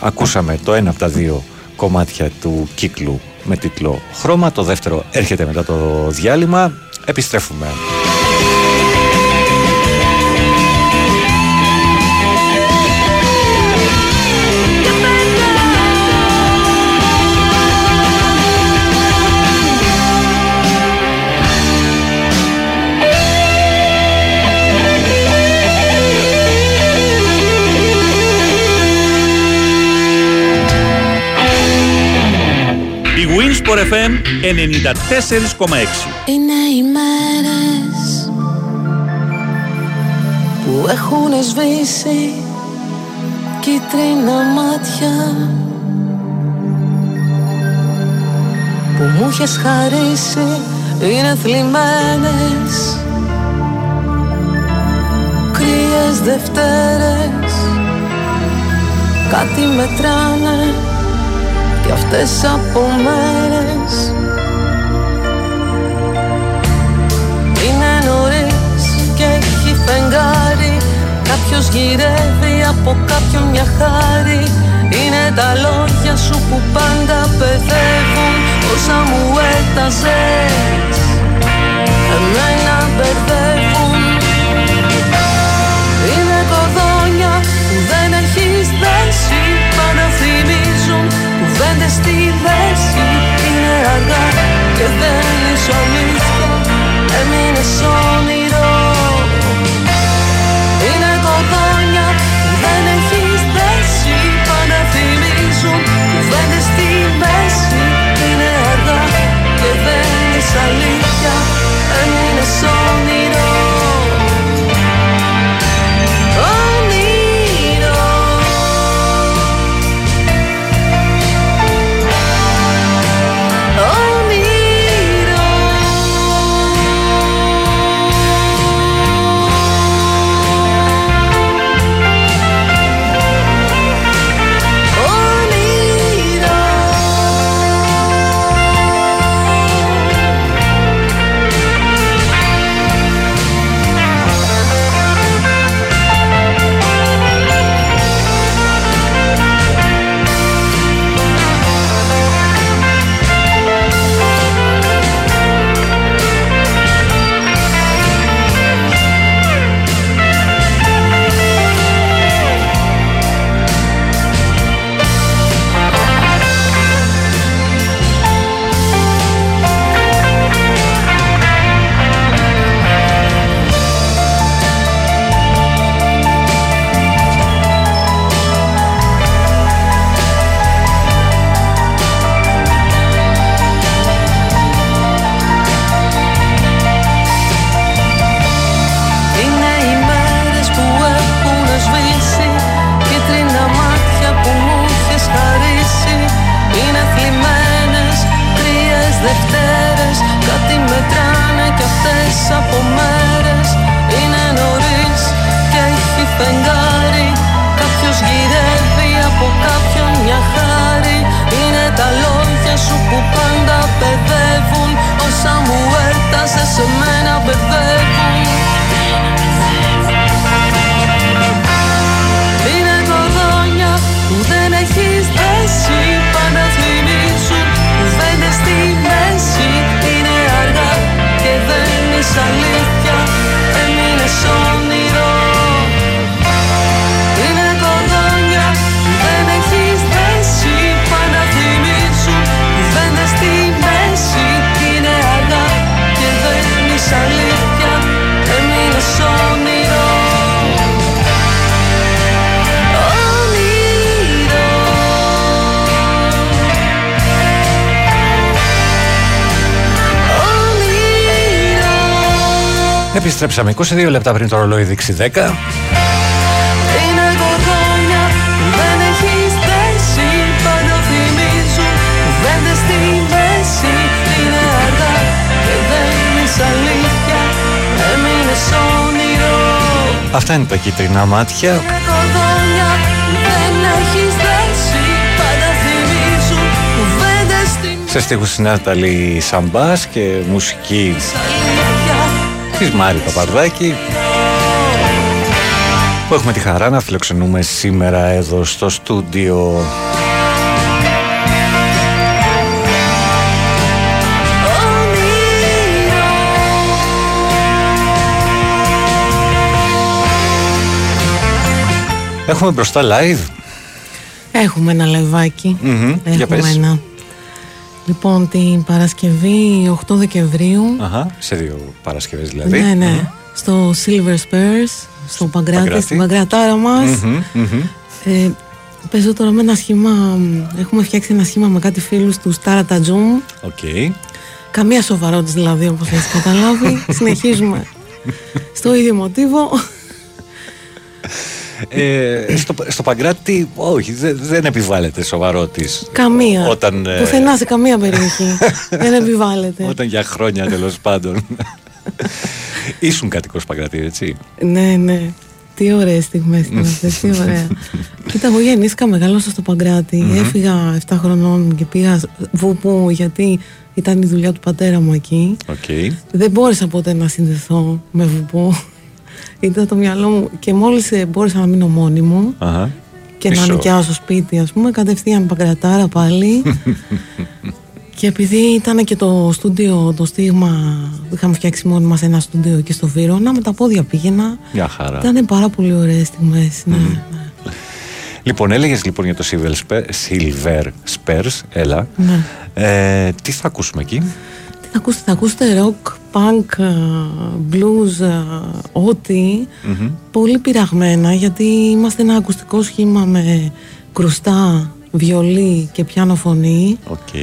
[SPEAKER 6] Ακούσαμε το ένα από τα δύο κομμάτια του κύκλου με τίτλο Χρώμα Το δεύτερο έρχεται μετά το διάλειμμα. Επιστρέφουμε
[SPEAKER 10] Η Winsport FM 94,6
[SPEAKER 17] Είναι οι μέρες που έχουν σβήσει κίτρινα μάτια που μου είχες χαρίσει είναι θλιμμένες. Κρύες Δευτέρες κάτι μετράνε κι αυτές από μέρες Είναι νωρίς και έχει φεγγάρι. Κάποιος γυρεύει από κάποιον μια χάρη. Είναι τα λόγια σου που πάντα παιδεύουν. Όσα μου έταζες Εμένα μπερδεύουν. Είναι κοδόνια που δεν έχεις δέσει Πάντα θυμίζουν κουβέντες στη μέση Είναι αργά και δεν είσαι αλήθεια Έμεινες όνειρο
[SPEAKER 6] Επιστρέψαμε 22 λεπτά πριν το ρολόι δείξει 10.
[SPEAKER 17] Είναι γοργόνια που δεν έχεις θέση Πάντα θυμίζουν κουβέντες στη μέση. Είναι αργά και δεν είσαι αλήθεια. Έμεινες όνειρο.
[SPEAKER 6] Αυτά είναι τα κίτρινα μάτια.
[SPEAKER 17] Είναι γοργόνια που δεν έχεις θέση Πάντα θυμίζουν κουβέντες στη
[SPEAKER 6] Σε στίχους της Νάταλη Σαμπάς και μουσική της Μάρυ Παπαρδάκη που έχουμε τη χαρά να φιλοξενούμε σήμερα εδώ στο στούντιο. Έχουμε μπροστά live.
[SPEAKER 21] Έχουμε ένα λαϊβάκι.
[SPEAKER 6] Μμμ, για
[SPEAKER 21] Έχουμε
[SPEAKER 6] πες.
[SPEAKER 21] ένα. Λοιπόν, την Παρασκευή 8 Δεκεμβρίου.
[SPEAKER 6] Αχα, σε δύο Παρασκευές δηλαδή.
[SPEAKER 21] Ναι, ναι. Στο Silver Spurs, στο Παγκράτι,
[SPEAKER 6] Παγκράτι.
[SPEAKER 21] στην Παγκρατάρα μας.
[SPEAKER 6] Μμμ, μμμ.
[SPEAKER 21] Ε, παίζω τώρα με ένα σχήμα, μ, έχουμε φτιάξει ένα σχήμα με κάτι φίλους του τσαρατατζούμ.
[SPEAKER 6] Οκ.
[SPEAKER 21] Καμία σοβαρότητα δηλαδή, όπως έχεις καταλάβει. (laughs) Συνεχίζουμε στο ίδιο μοτίβο.
[SPEAKER 6] Ε, στο, στο Παγκράτι, όχι, δεν, δεν επιβάλλεται σοβαρότης.
[SPEAKER 21] Καμία.
[SPEAKER 6] Όταν, ε,
[SPEAKER 21] Πουθενά σε καμία περιοχή. (laughs) Δεν επιβάλλεται.
[SPEAKER 6] Όταν για χρόνια τέλος πάντων. Ήσουν κάτοικος Παγκράτι, έτσι.
[SPEAKER 21] Ναι, ναι. Τι ωραίες στιγμές ήταν αυτές, τι ωραία. (laughs) Κοίτα, εγώ γεννήθηκα, μεγάλωσα στο Παγκράτι.
[SPEAKER 6] Μμμ.
[SPEAKER 21] Έφυγα 7 χρονών και πήγα ΒΠ γιατί ήταν η δουλειά του πατέρα μου εκεί.
[SPEAKER 6] Οκ.
[SPEAKER 21] Δεν μπόρεσα ποτέ να συνδεθώ με ΒΠ. Ήταν το μυαλό μου και μόλις μπόρεσα να μείνω μόνη μου
[SPEAKER 6] Αχα.
[SPEAKER 21] και να
[SPEAKER 6] Πίσω.
[SPEAKER 21] νοικιάσω σπίτι, ας πούμε, κατευθείαν παγκρατάρα πάλι. (laughs) και επειδή ήταν και το στούντιο, το στίγμα, είχαμε φτιάξει μόνοι μας ένα στούντιο εκεί στο Βύρονα, με τα πόδια πήγαινα.
[SPEAKER 6] Μια χαρά.
[SPEAKER 21] Ήταν πάρα πολύ ωραίες στιγμές. Ναι.
[SPEAKER 6] Λοιπόν, έλεγες λοιπόν για το Silver Spur- Silver Spurs, έλα.
[SPEAKER 21] Ναι.
[SPEAKER 6] Ε, τι θα ακούσουμε εκεί;
[SPEAKER 21] Τι θα ακούσετε, θα ακούσετε rock, punk, ε, blues, ε, ό,τι.
[SPEAKER 6] Μμμ.
[SPEAKER 21] Πολύ πειραγμένα γιατί είμαστε ένα ακουστικό σχήμα με κρουστά, βιολί και πιάνο φωνή.
[SPEAKER 6] Οκ.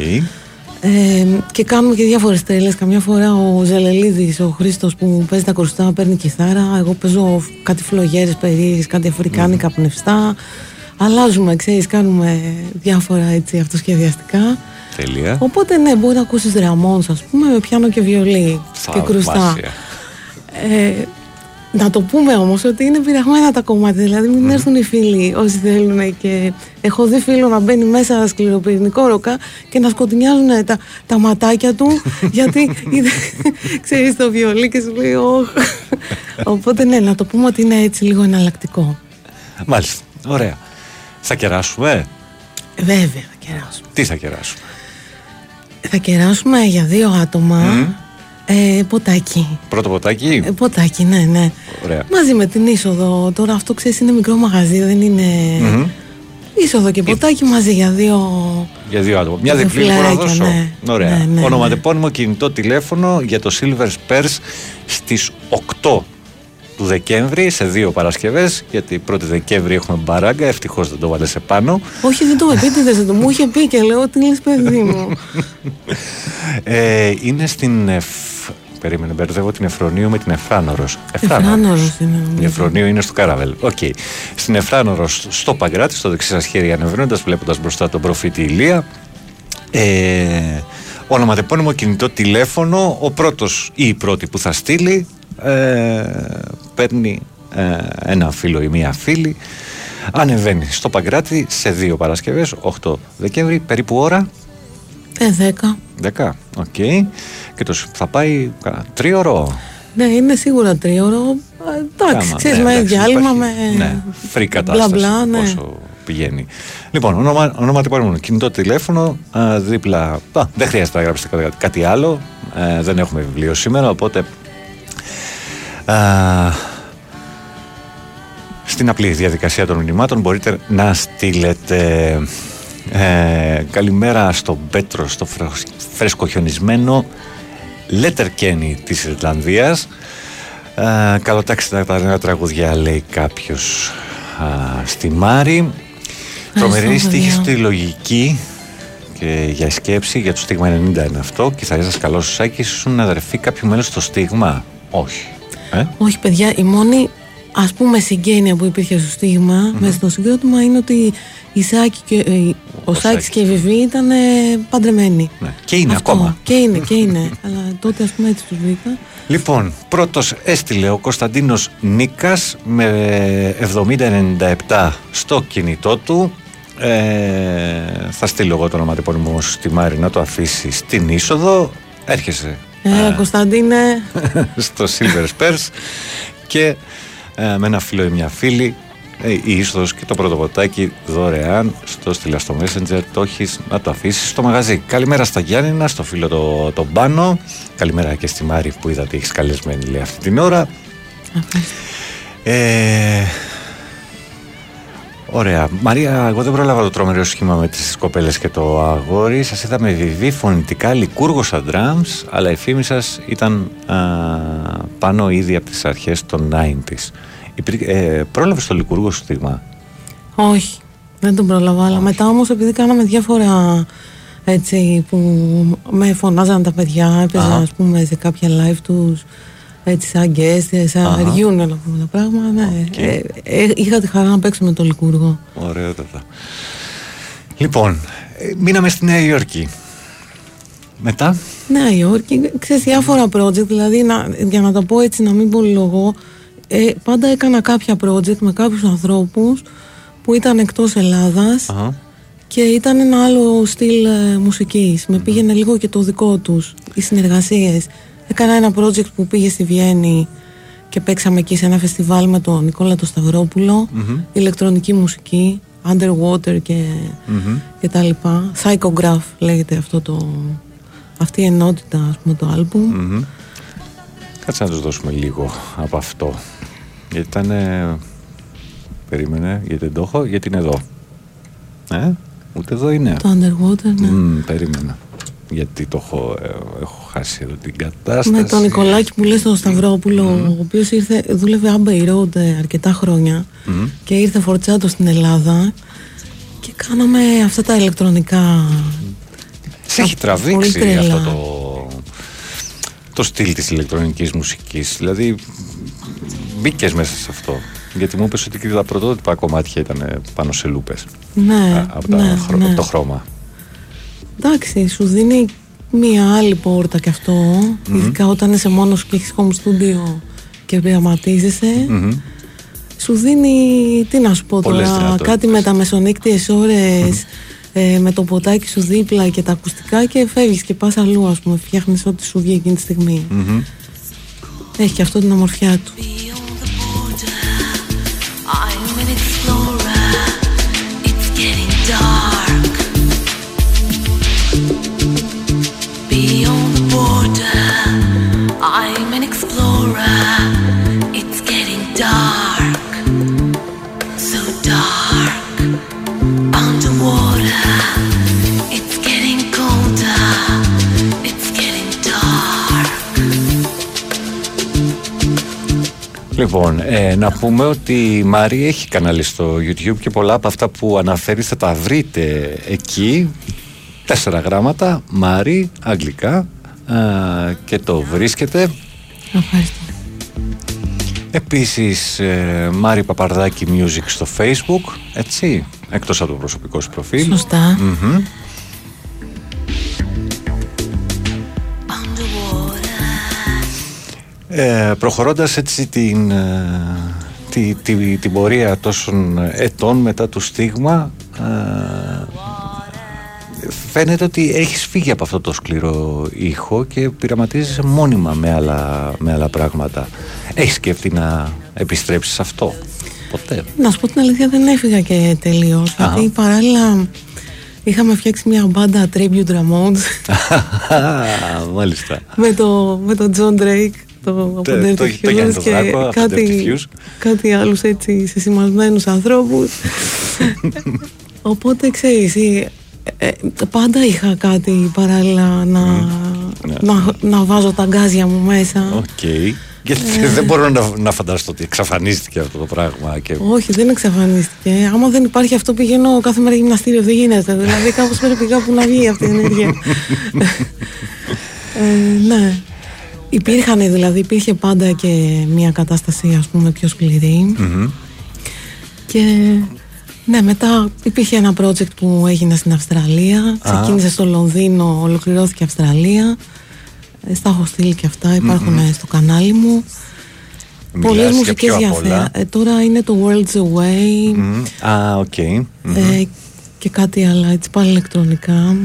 [SPEAKER 21] Ε, και κάνουμε και διάφορες τρέλες. Καμιά φορά ο Ζελελίδης, ο Χρήστος που παίζει τα κρουστά, παίρνει κιθάρα. Εγώ παίζω κάτι φλογέρες περίεργες, κάτι αφρικάνικα πνευστά. Αλλάζουμε, ξέρεις, κάνουμε διάφορα έτσι αυτοσχεδιαστικά.
[SPEAKER 6] Τέλεια.
[SPEAKER 21] Οπότε ναι, μπορεί να ακούσεις Ramones, ας πούμε, με πιάνο και βιολί και κρουστά.
[SPEAKER 6] Θαυμάσια.
[SPEAKER 21] Ε, να το πούμε όμως ότι είναι πειραγμένα τα κομμάτια. Δηλαδή, μην έρθουν οι φίλοι όσοι θέλουν. Και έχω δει φίλο να μπαίνει μέσα σκληροπυρηνικό ροκά και να σκοτεινιάζουν τα, τα ματάκια του (laughs) γιατί είδε, ξέρεις το βιολί και σου λέει όχ. Οπότε ναι, να το πούμε ότι είναι έτσι λίγο εναλλακτικό.
[SPEAKER 6] Μάλιστα. Ωραία. Θα κεράσουμε;
[SPEAKER 21] Βέβαια, θα κεράσουμε.
[SPEAKER 6] Τι θα κεράσουμε;
[SPEAKER 21] Θα κεράσουμε για δύο άτομα ε, ποτάκι.
[SPEAKER 6] Πρώτο ποτάκι.
[SPEAKER 21] Ε, ποτάκι, ναι, ναι.
[SPEAKER 6] Ωραία.
[SPEAKER 21] Μαζί με την είσοδο. Τώρα αυτό ξέρεις είναι μικρό μαγαζί, δεν είναι.
[SPEAKER 6] Μμμ.
[SPEAKER 21] Είσοδο και ποτάκι μαζί για δύο.
[SPEAKER 6] Για δύο άτομα. Μια
[SPEAKER 21] Δύο
[SPEAKER 6] διπλή μπορώ να
[SPEAKER 21] φιλαράκια,
[SPEAKER 6] δώσω.
[SPEAKER 21] ναι.
[SPEAKER 6] Ωραία.
[SPEAKER 21] Ναι, ναι, ναι.
[SPEAKER 6] Ονοματεπώνυμο κινητό τηλέφωνο για το Silver Spurs στις 8 του Δεκέμβρη σε δύο Παρασκευές γιατί 1η Δεκέμβρη έχουμε μπαράγκα ευτυχώς δεν το βάλε επάνω
[SPEAKER 21] Όχι, δεν το επίτηδες, δεν το μου είχε πει και λέω τι λες παιδί μου.
[SPEAKER 6] ε, είναι στην Εφ... περίμενε μπερδεύω την Ευφρονίου με την Ευφράνορος
[SPEAKER 21] Ευφράνορος είναι.
[SPEAKER 6] Η
[SPEAKER 21] νομίζω.
[SPEAKER 6] Ευφρονίου είναι στο Καραβέλ. Οκ. Στην Ευφράνορος, στο Παγκράτι, στο δεξί σας χέρι ανεβαίνοντας, βλέποντας μπροστά τον Προφήτη Ηλία. Ε, ονοματεπώνυμο κινητό τηλέφωνο. Ο πρώτος ή η πρώτη που θα στείλει ε, παίρνει ε, ένα φίλο ή μία φίλη. Ανεβαίνει στο Παγκράτι σε δύο Παρασκευές, 8 Δεκέμβρη, περίπου ώρα.
[SPEAKER 21] Ε, δέκα.
[SPEAKER 6] 10. Οκ. Και το, θα πάει κανένα τρίωρο.
[SPEAKER 21] Ναι, είναι σίγουρα τρίωρο. Ε, Εντάξει,
[SPEAKER 6] Κάμα,
[SPEAKER 21] ξέρεις,
[SPEAKER 6] ναι,
[SPEAKER 21] με
[SPEAKER 6] εντάξει,
[SPEAKER 21] διάλειμμα
[SPEAKER 6] υπάρχει,
[SPEAKER 21] με.
[SPEAKER 6] Ναι, free
[SPEAKER 21] μπλα
[SPEAKER 6] κατάσταση.
[SPEAKER 21] μπλα, ναι.
[SPEAKER 6] Όσο πηγαίνει. Λοιπόν, όνομα, ονοματεπώνυμο, κινητό τηλέφωνο, α, δίπλα. Α, δεν χρειάζεται να γράψετε κάτι, κάτι άλλο. Ε, δεν έχουμε βιβλίο σήμερα, οπότε. Α, στην απλή διαδικασία των μηνυμάτων μπορείτε να στείλετε ε, καλημέρα στον Πέτρο, στο φρεσ- φρεσκοχιονισμένο Letterkenny της Ιρλανδίας. Ε, καλοτάξτε τα νέα τραγουδιά λέει κάποιος α, στη Μάρη. Τρομερή
[SPEAKER 21] παιδιά.
[SPEAKER 6] στίχη στη λογική και για σκέψη για το στίγμα 90 είναι αυτό. Κιθαρίστας καλός ο Σάκης. Ήσουν αδερφή κάποιου μέλους στο στίγμα; Όχι Ε;
[SPEAKER 21] Όχι, παιδιά, η μόνη ας πούμε συγγένεια που υπήρχε στο στιγμα μέσα στο συγκρότημα είναι ότι η Σάκη και, ε, ο, Σάκης και η Βιβί ήταν ε, παντρεμένοι.
[SPEAKER 6] Ναι. Και είναι
[SPEAKER 21] Αυτό.
[SPEAKER 6] ακόμα.
[SPEAKER 21] Και είναι, και είναι. (laughs) Αλλά τότε ας πούμε έτσι τους βρήκα.
[SPEAKER 6] Λοιπόν, πρώτος έστειλε ο Κωνσταντίνος Νίκας με 7097 στο κινητό του. Ε, θα στείλω εγώ το ονοματεπώνυμο μου στη Μάρη να το αφήσει στην είσοδο. Έρχεσαι
[SPEAKER 21] Ε, Κωνσταντίνε, (laughs)
[SPEAKER 6] στο Silver Spurs. Και ε, με ένα φίλο ή μια φίλη ε, η είσοδος και το πρώτο ποτάκι δωρεάν στο στείλα στο Messenger. Το έχεις να το αφήσεις στο μαγαζί. Καλημέρα στα Γιάννηνα, στο φίλο το, τον Πάνο. Καλημέρα και στη Μάρη που είδα ότι έχεις καλεσμένη λέει αυτή την ώρα. Ε, Ωραία. Μαρία, εγώ δεν πρόλαβα το τρομερό σχήμα με τις κοπέλες και το αγόρι. Σας είδαμε βιβί, φωνητικά, λικούργος στα drums, αλλά η φήμη σας ήταν α, πάνω ήδη από τις αρχές των 90s. Υπήρ, ε, πρόλαβες το λικούργο σου στιγμά.
[SPEAKER 21] όχι, δεν τον πρόλαβα. Αλλά μετά όμως επειδή κάναμε διάφορα έτσι που με φωνάζαν τα παιδιά, έπαιζα
[SPEAKER 6] Αχα.
[SPEAKER 21] ας πούμε σε κάποια live τους έτσι σαν guest, σαν
[SPEAKER 6] Αχα.
[SPEAKER 21] reunion να πούμε τα πράγματα. Ναι. Ε, ε, είχα τη χαρά να παίξω με το Λικούργο.
[SPEAKER 6] Ωραιότατα. Λοιπόν, ε, μείναμε στη Νέα Υόρκη. Μετά,
[SPEAKER 21] Νέα Υόρκη, ξέρεις διάφορα project, δηλαδή να, για να τα πω έτσι να μην πολυλογώ, ε, πάντα έκανα κάποια project με κάποιους ανθρώπους που ήταν εκτός Ελλάδας
[SPEAKER 6] Αχα.
[SPEAKER 21] και ήταν ένα άλλο στυλ ε, μουσικής. Με πήγαινε λίγο και το δικό τους, οι συνεργασίες. Έκανα ένα project που πήγε στη Βιέννη και παίξαμε εκεί σε ένα φεστιβάλ με τον Νικόλα το σταυροπουλο
[SPEAKER 6] Μμμ.
[SPEAKER 21] ηλεκτρονική μουσική, underwater και,
[SPEAKER 6] Μμμ.
[SPEAKER 21] και τα λοιπά. Psychograph λέγεται αυτό το, αυτή η ενότητα, ας πούμε, το άλμπουμ.
[SPEAKER 6] Μμμ. Κάτσε να τους δώσουμε λίγο από αυτό. Γιατί ήταν. Περίμενε, γιατί δεν το έχω, γιατί είναι εδώ. Ε, ούτε εδώ είναι.
[SPEAKER 21] Το underwater, ναι.
[SPEAKER 6] Μμ, περίμενα. Γιατί το έχω, ε, έχω χάσει εδώ την κατάσταση.
[SPEAKER 21] Με τον Νικολάκη που λέει στον Σταυρόπουλο, ο οποίος ήρθε, δούλευε Abbey Road ε, αρκετά χρόνια
[SPEAKER 6] Μμ.
[SPEAKER 21] και ήρθε φορτσάτο στην Ελλάδα και κάναμε αυτά τα ηλεκτρονικά.
[SPEAKER 6] Σε έχει
[SPEAKER 21] Πολύ
[SPEAKER 6] τραβήξει
[SPEAKER 21] τρελά.
[SPEAKER 6] αυτό το, το στυλ της ηλεκτρονικής μουσικής. Δηλαδή μπήκες μέσα σε αυτό. Γιατί μου είπες ότι και τα πρωτότυπα κομμάτια ήταν πάνω σε λούπες.
[SPEAKER 21] Ναι,
[SPEAKER 6] από, τα
[SPEAKER 21] ναι,
[SPEAKER 6] χρο-
[SPEAKER 21] ναι.
[SPEAKER 6] από το χρώμα.
[SPEAKER 21] Εντάξει, σου δίνει μία άλλη πόρτα κι αυτό,
[SPEAKER 6] Μμμ.
[SPEAKER 21] ειδικά όταν είσαι μόνος και έχεις home studio και πειραματίζεσαι.
[SPEAKER 6] Μμμ.
[SPEAKER 21] Σου δίνει, τι να σου πω
[SPEAKER 6] Πολλές
[SPEAKER 21] τώρα,
[SPEAKER 6] δυνατότητες.
[SPEAKER 21] κάτι με τα μεσονύκτιες ώρες, ε, με το ποτάκι σου δίπλα και τα ακουστικά και φεύγεις και πας αλλού, ας πούμε, φτιάχνεις ό,τι σου βγει εκείνη τη στιγμή.
[SPEAKER 6] Μμμ.
[SPEAKER 21] Έχει και αυτό την ομορφιά του.
[SPEAKER 6] Λοιπόν, ε, να πούμε ότι η Μάρη έχει κανάλι στο YouTube και πολλά από αυτά που αναφέρει θα τα βρείτε εκεί. Τέσσερα γράμματα, Μάρη, αγγλικά α, και το βρίσκετε.
[SPEAKER 21] Ευχαριστώ.
[SPEAKER 6] Επίσης, ε, Μάρη Παπαρδάκη Music στο Facebook, έτσι, εκτός από το προσωπικό σου προφίλ.
[SPEAKER 21] Σωστά.
[SPEAKER 6] Μμμ. Ε, προχωρώντας έτσι την, ε, τη, τη, την πορεία τόσων ετών μετά το στίγμα ε, φαίνεται ότι έχεις φύγει από αυτό το σκληρό ήχο και πειραματίζεσαι μόνιμα με άλλα, με άλλα πράγματα. Έχεις σκεφτεί να επιστρέψεις σε αυτό; Ποτέ.
[SPEAKER 21] Να σου πω την αλήθεια, δεν έφυγα και τελείως. Γιατί παράλληλα είχαμε φτιάξει μια μπάντα tribute Ramones (laughs)
[SPEAKER 6] Μάλιστα.
[SPEAKER 21] με το, με τον John Drake, το από
[SPEAKER 6] Το-
[SPEAKER 21] Dirty
[SPEAKER 6] το- το Γιάννη
[SPEAKER 21] Fuse
[SPEAKER 6] τον
[SPEAKER 21] και
[SPEAKER 6] Δράκο, από
[SPEAKER 21] κάτι,
[SPEAKER 6] Dirty Fuse.
[SPEAKER 21] κάτι άλλους έτσι σεσημασμένους ανθρώπους. (laughs) Οπότε ξέρεις, ε, ε, πάντα είχα κάτι παράλληλα να,
[SPEAKER 6] Ναι.
[SPEAKER 21] να, να βάζω τα γκάζια μου μέσα.
[SPEAKER 6] Οκ. Γιατί
[SPEAKER 21] Ε.
[SPEAKER 6] δεν μπορώ να, να φανταστώ ότι εξαφανίστηκε αυτό το πράγμα. Και...
[SPEAKER 21] Όχι, δεν εξαφανίστηκε. Άμα δεν υπάρχει αυτό, πηγαίνω κάθε μέρα γυμναστήριο. Δεν γίνεται. Δηλαδή, κάπως πρέπει κάπου να βγει αυτή η ενέργεια. (laughs) ε, ναι. Υπήρχαν δηλαδή, υπήρχε πάντα και μια κατάσταση ας πούμε πιο σκληρή
[SPEAKER 6] Μμμ.
[SPEAKER 21] και ναι μετά υπήρχε ένα project που έγινε στην Αυστραλία ξεκίνησε στο Λονδίνο, ολοκληρώθηκε Αυστραλία Ε, στα έχω στείλει και αυτά, υπάρχουν
[SPEAKER 6] Μμμ.
[SPEAKER 21] στο κανάλι μου
[SPEAKER 6] Μιλάς
[SPEAKER 21] Πολλές
[SPEAKER 6] για
[SPEAKER 21] μουσικές
[SPEAKER 6] πιο απ' όλα.
[SPEAKER 21] διαθέα. Ε, τώρα είναι το Worlds Away
[SPEAKER 6] Μμμ. Α, οκ. Μμμ.
[SPEAKER 21] ε, και κάτι άλλο έτσι πάλι ηλεκτρονικά.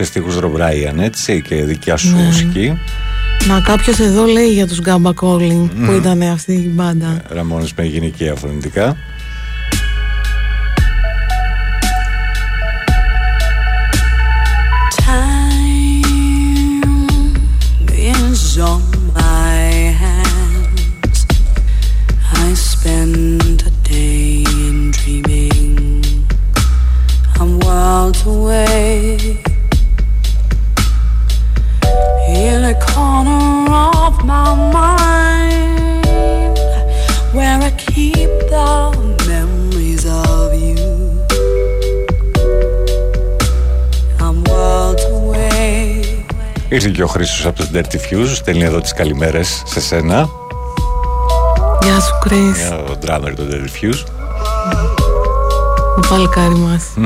[SPEAKER 6] Σε στίχους Ρομπράιαν, έτσι, και δικιά σου
[SPEAKER 21] Ναι.
[SPEAKER 6] μουσική.
[SPEAKER 21] Να κάποιος εδώ λέει για τους Gamba Calling που
[SPEAKER 6] Μμμ.
[SPEAKER 21] ήταν αυτή η μπάντα.
[SPEAKER 6] Ραμόνες με γυναικεία φωνητικά.
[SPEAKER 17] Time of my mind where I keep the memories of you. I'm worlds away.
[SPEAKER 6] Ήρθε και ο Χρήστος από το Dirty Fuse, στέλνει εδώ τις καλημέρες σε σένα.
[SPEAKER 21] Γεια σου Chris,
[SPEAKER 6] Για ο drummer του Dirty Fuse.
[SPEAKER 21] το παλικάρι μας. (laughs)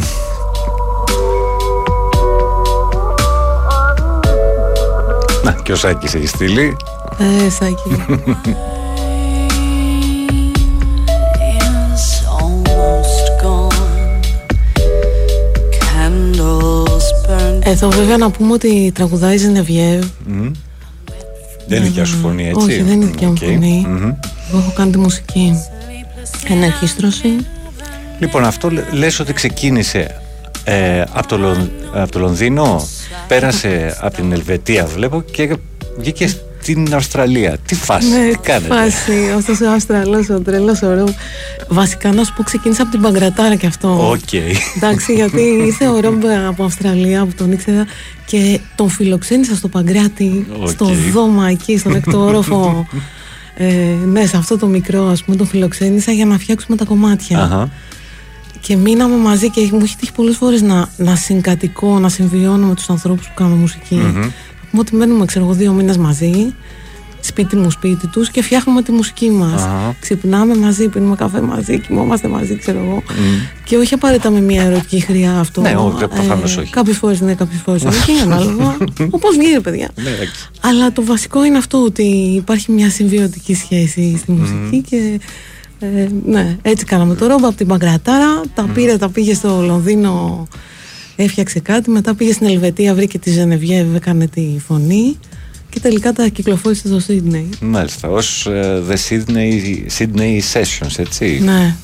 [SPEAKER 6] Να, και ο Σάκης έχει στείλει.
[SPEAKER 21] Ε, Σάκη.
[SPEAKER 17] is almost gone. Candles burn.
[SPEAKER 21] Εδώ βέβαια να πούμε ότι τραγουδάει Ζενεβιέβ.
[SPEAKER 6] Μμμ. Δεν είναι δικιά σου φωνή, έτσι;
[SPEAKER 21] Όχι, δεν είναι δικιά μου
[SPEAKER 6] Οκ.
[SPEAKER 21] φωνή.
[SPEAKER 6] Μμμ.
[SPEAKER 21] Εγώ έχω κάνει τη μουσική. Ενορχήστρωση.
[SPEAKER 6] Λοιπόν, αυτό λέ- λες ότι ξεκίνησε ε, από, το, Λον- από το Λονδίνο, πέρασε από την Ελβετία, βλέπω, και βγήκες στην Αυστραλία. Τι φάση,
[SPEAKER 21] Ναι,
[SPEAKER 6] τι κάνετε;
[SPEAKER 21] φάση. Αυτός ο Αυστραλός, ο τρελός ωραίο. Βασικά να σου πω, ξεκίνησα από την Παγκρατάρα και αυτό.
[SPEAKER 6] Οκ.
[SPEAKER 21] Εντάξει, γιατί ήρθε ο Ρόμπ από Αυστραλία που τον ήξερα και τον φιλοξένησα στο Παγκράτι,
[SPEAKER 6] Οκ.
[SPEAKER 21] στο δώμα εκεί, στον έκτο όροφο. ε, ναι, σε αυτό το μικρό, ας πούμε, τον φιλοξένησα για να φτιάξουμε τα κομμάτια.
[SPEAKER 6] Αχα.
[SPEAKER 21] Και μείναμε μαζί και μου έχει τύχει πολλές φορές να, να συγκατοικώ, να συμβιώνω με τους ανθρώπους που κάνουν μουσική.
[SPEAKER 6] Μμμ.
[SPEAKER 21] Να πούμε ότι μένουμε, ξέρω εγώ, δύο μήνες μαζί, σπίτι μου, σπίτι τους και φτιάχνουμε τη μουσική μας.
[SPEAKER 6] Αχα.
[SPEAKER 21] Ξυπνάμε μαζί, πίνουμε καφέ μαζί, κοιμόμαστε μαζί, ξέρω εγώ. Και όχι απαραίτητα με μια ερωτική χρειά αυτό.
[SPEAKER 6] Ναι, όχι, προφανώς όχι.
[SPEAKER 21] Κάποιες φορές ναι, κάποιες φορές όχι, (laughs) ανάλογα. Όπως βγει, ρε παιδιά.
[SPEAKER 6] Ναι, εντάξει.
[SPEAKER 21] Αλλά το βασικό είναι αυτό ότι υπάρχει μια συμβιωτική σχέση στη μουσική και ε, ναι, έτσι κάναμε το ρόμπο από την Παγκρατάρα, τα πήρε, τα πήγε στο Λονδίνο, έφτιαξε κάτι, μετά πήγε στην Ελβετία, βρήκε τη Ζενεβιέβ, έκανε τη φωνή και τελικά τα κυκλοφόρησε στο Σίδνεϊ.
[SPEAKER 6] Μάλιστα, ως ε, The Sydney, Sydney Sessions, έτσι.
[SPEAKER 21] Ναι.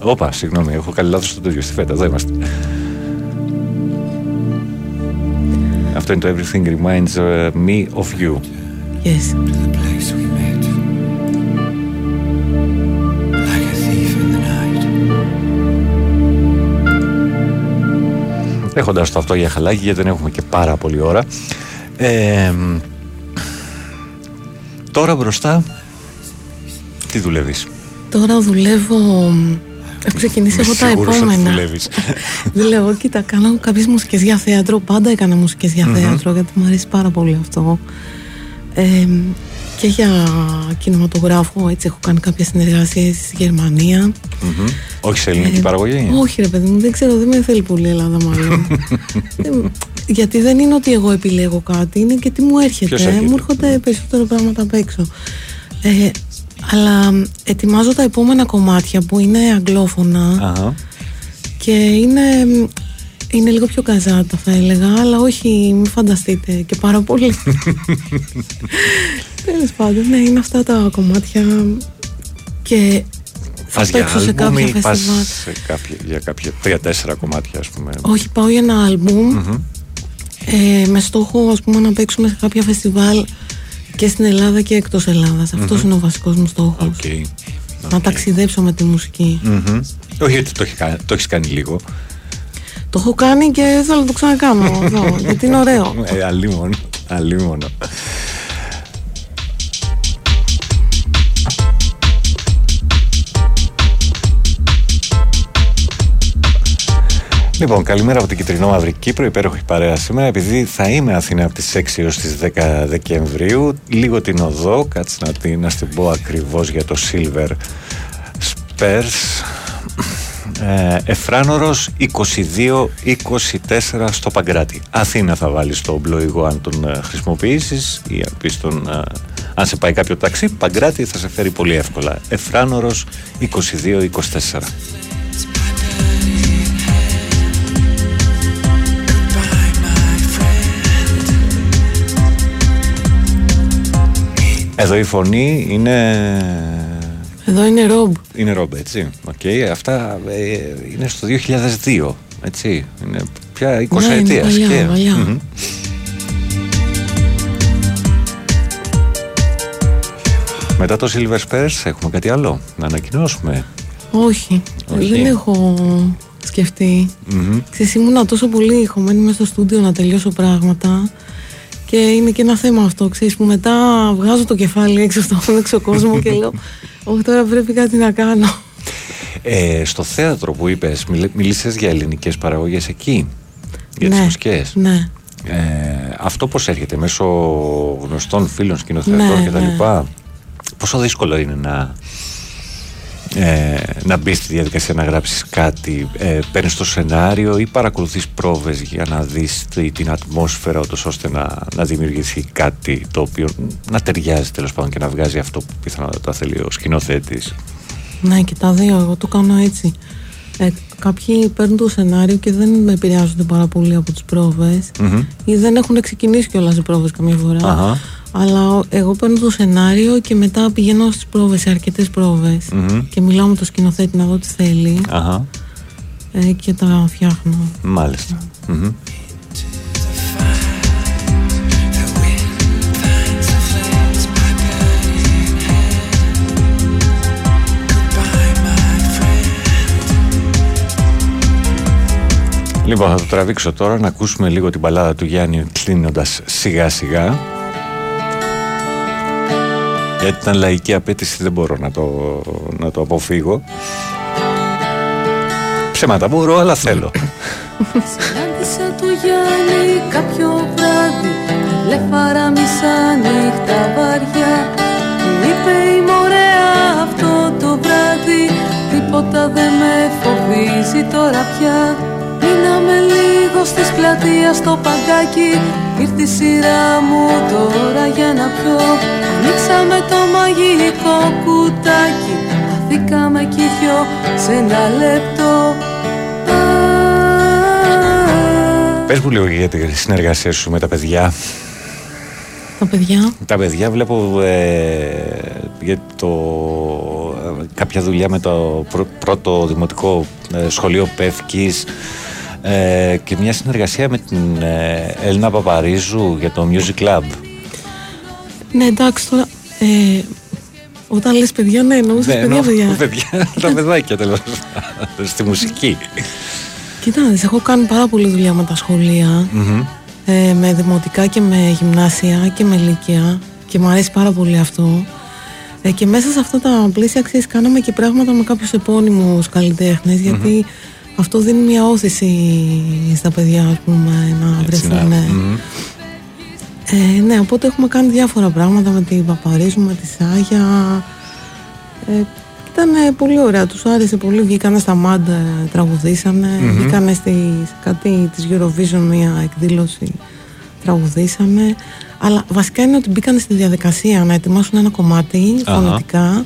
[SPEAKER 6] Όπα, συγγνώμη, έχω κάνει λάθος στο τέτοιο στη φέτα, εδώ είμαστε. Αυτό είναι το Everything Reminds ε, Me of You.
[SPEAKER 21] Yes.
[SPEAKER 6] Έχοντας το αυτό για χαλάκι, γιατί δεν έχουμε και πάρα πολλή ώρα. Ε, μ, τώρα μπροστά, τι δουλεύεις;
[SPEAKER 21] Τώρα δουλεύω. Έχω ξεκινήσει
[SPEAKER 6] Είμαι
[SPEAKER 21] εγώ τα
[SPEAKER 6] σίγουρος ότι
[SPEAKER 21] επόμενα.
[SPEAKER 6] δουλεύεις. (laughs)
[SPEAKER 21] Δουλεύω, κοίτα, κάνω κάποιες μουσικές για θέατρο. Πάντα έκανα μουσικές για
[SPEAKER 6] Μμμ.
[SPEAKER 21] θέατρο, γιατί μου αρέσει πάρα πολύ αυτό. Ε, και για κινηματογράφο, έτσι έχω κάνει κάποιες συνεργασίες στη Γερμανία.
[SPEAKER 6] Μμμ. Όχι σε ελληνική
[SPEAKER 21] Ε,
[SPEAKER 6] παραγωγή;
[SPEAKER 21] Όχι ρε παιδί μου, δεν ξέρω, δεν με θέλει πολύ η Ελλάδα μάλλον. (laughs) Ε, γιατί δεν είναι ότι εγώ επιλέγω κάτι, είναι και τι μου έρχεται.
[SPEAKER 6] Ποιος έρχεται,
[SPEAKER 21] Μου έρχονται περισσότερο πράγματα απ' έξω. Ε, αλλά μ, ετοιμάζω τα επόμενα κομμάτια που είναι αγγλόφωνα
[SPEAKER 6] Αχα.
[SPEAKER 21] και είναι, μ, είναι λίγο πιο καζάτα θα έλεγα, αλλά όχι, μην φανταστείτε και πάρα πολύ. (laughs) Τέλος πάντων, ναι, είναι αυτά τα κομμάτια και θα
[SPEAKER 6] Πας για
[SPEAKER 21] παίξω σε
[SPEAKER 6] άλμπουμ
[SPEAKER 21] κάποια
[SPEAKER 6] ή πας
[SPEAKER 21] φεστιβάλ.
[SPEAKER 6] σε κάποια, για κάποια τρία-τέσσερα κομμάτια, ας πούμε;
[SPEAKER 21] Όχι, πάω για ένα άλμπουμ
[SPEAKER 6] Μμμ.
[SPEAKER 21] ε, με στόχο ας πούμε να παίξουμε σε κάποια φεστιβάλ και στην Ελλάδα και εκτός Ελλάδας. Αυτός
[SPEAKER 6] Μμμ.
[SPEAKER 21] είναι ο βασικός μου στόχος.
[SPEAKER 6] Οκ.
[SPEAKER 21] Να ταξιδέψω με τη μουσική.
[SPEAKER 6] Μμμ. Όχι ότι το, έχει κάνει- το έχεις κάνει λίγο.
[SPEAKER 21] Το έχω κάνει και θέλω να το ξανακάνω εδώ, (laughs) γιατί είναι ωραίο.
[SPEAKER 6] Ε, αλίμονο. αλίμονο. Λοιπόν, καλημέρα από την Κιτρινό Μαύρη Κύπρο, υπέροχη παρέα σήμερα. Επειδή θα είμαι Αθήνα από τις 6 έως τις 10 Δεκεμβρίου, λίγο την οδό, κάτσε να, την, να στην πω ακριβώς για το Silver Spurs. Ε, Εφράνορος 22-24 στο Παγκράτη. Αθήνα θα βάλει στο μπλοϊγό αν τον ε, χρησιμοποιήσεις ή αν, πεις τον, ε, αν σε πάει κάποιο ταξί. Παγκράτη θα σε φέρει πολύ εύκολα. Εφράνορος 22-24. Εδώ η φωνή είναι.
[SPEAKER 21] Εδώ είναι ρομπ.
[SPEAKER 6] Είναι ρομπ, έτσι. Okay. Αυτά ε, είναι στο 2002. Έτσι. Είναι πια 20
[SPEAKER 21] Ναι, είναι
[SPEAKER 6] ετίας.
[SPEAKER 21] παλιά, παλιά.
[SPEAKER 6] Μετά το Silver Spurs έχουμε κάτι άλλο να ανακοινώσουμε;
[SPEAKER 21] Όχι,
[SPEAKER 6] Όχι.
[SPEAKER 21] δεν έχω σκεφτεί.
[SPEAKER 6] Μμμ.
[SPEAKER 21] Ξέρεις, ήμουνα τόσο πολύ χωμένη μέσα στο στούντιο να τελειώσω πράγματα και είναι και ένα θέμα αυτό, ξέρεις, που μετά βγάζω το κεφάλι έξω στον (laughs) έξω κόσμο και λέω όχι τώρα πρέπει κάτι να κάνω.
[SPEAKER 6] Ε, στο θέατρο που είπες, μιλ, μίλησες για ελληνικές παραγωγές εκεί, για τις
[SPEAKER 21] Ναι,
[SPEAKER 6] μουσικές.
[SPEAKER 21] Ναι.
[SPEAKER 6] Ε, αυτό πώς έρχεται, μέσω γνωστών φίλων σκηνοθετών
[SPEAKER 21] Ναι,
[SPEAKER 6] και τα
[SPEAKER 21] ναι.
[SPEAKER 6] λοιπά. Πόσο δύσκολο είναι να, ε, να μπεις στη διαδικασία να γράψεις κάτι. Ε, παίρνεις το σενάριο ή παρακολουθείς πρόβες για να δεις τη- την ατμόσφαιρα ούτως ώστε να, να δημιουργηθεί κάτι το οποίο να ταιριάζει τέλος πάντων και να βγάζει αυτό που πιθανότατα θέλει ο σκηνοθέτης.
[SPEAKER 21] Ναι, και τα δύο. Εγώ το κάνω έτσι. Ε, κάποιοι παίρνουν το σενάριο και δεν με επηρεάζονται πάρα πολύ από τις πρόβες
[SPEAKER 6] Μμμ.
[SPEAKER 21] ή δεν έχουν ξεκινήσει κιόλας οι πρόβες καμιά φορά.
[SPEAKER 6] Αχα.
[SPEAKER 21] Αλλά ο- εγώ παίρνω το σενάριο και μετά πηγαίνω στις πρόβες, σε αρκετές πρόβες
[SPEAKER 6] Μμμ.
[SPEAKER 21] και μιλάω με το σκηνοθέτη να δω τι θέλει
[SPEAKER 6] Αχα.
[SPEAKER 21] ε, και τα φτιάχνω.
[SPEAKER 6] Μάλιστα. Μμμ. Λοιπόν, θα το τραβήξω τώρα να ακούσουμε λίγο την μπαλάδα του Γιάννη κλείνοντας σιγά σιγά. Γιατί ήταν λαϊκή απέτηση, δεν μπορώ να το, να το αποφύγω. Ψέματα μπορώ, αλλά θέλω.
[SPEAKER 17] Συνάντησα του Γιάννη κάποιο βράδυ Τηλέφαρα μισά νύχτα βαριά Μου είπε είμαι ωραία αυτό το βράδυ Τίποτα δεν με φοβίζει τώρα πια Μείναμε λίγο στις πλατεία στο παγκάκι Ήρθε η σειρά μου τώρα για να πιω Ανοίξαμε το μαγικό κουτάκι Χαθήκαμε κι οι δυο σε ένα λεπτό
[SPEAKER 6] Πες μου λίγο για τη συνεργασία σου με τα παιδιά.
[SPEAKER 21] Τα παιδιά;
[SPEAKER 6] Τα παιδιά βλέπω ε, για το, ε, κάποια δουλειά με το πρω- πρώτο δημοτικό ε, σχολείο Πεύκης ε, και μια συνεργασία με την ε, Έλληνα Παπαρίζου για το Music Club.
[SPEAKER 21] Ναι, εντάξει τώρα. Ε, όταν λες παιδιά, ναι, εννοούσες παιδιά,
[SPEAKER 6] εννοώ
[SPEAKER 21] παιδιά.
[SPEAKER 6] παιδιά, τα παιδάκια τέλος στη μουσική.
[SPEAKER 21] Κοίτα, να δεις, έχω κάνει πάρα πολλή δουλειά με τα σχολεία.
[SPEAKER 6] Μμμ.
[SPEAKER 21] ε, με δημοτικά και με γυμνάσια και με λύκεια και μου αρέσει πάρα πολύ αυτό. Ε, και μέσα σε αυτά τα πλαίσια, ξέρεις, κάναμε και πράγματα με κάποιους επώνυμους καλλιτέχνες, γιατί αυτό δίνει μια όθηση στα παιδιά, ας πούμε, να
[SPEAKER 6] Έτσι,
[SPEAKER 21] βρεθούν.
[SPEAKER 6] να-
[SPEAKER 21] ε.
[SPEAKER 6] μμμ.
[SPEAKER 21] Ε, ναι, οπότε έχουμε κάνει διάφορα πράγματα με την Παπαρίζου, με τη Σάγια. Ε, ήταν ε, πολύ ωραία, τους άρεσε πολύ. Βγήκανε στα Μαντ, ε, τραγουδήσανε.
[SPEAKER 22] Μμμ.
[SPEAKER 21] Βγήκανε στη, σε κάτι της Eurovision μια εκδήλωση, τραγουδήσανε. Αλλά βασικά είναι ότι μπήκανε στη διαδικασία να ετοιμάσουν ένα κομμάτι
[SPEAKER 22] Αχα.
[SPEAKER 21] φωνητικά,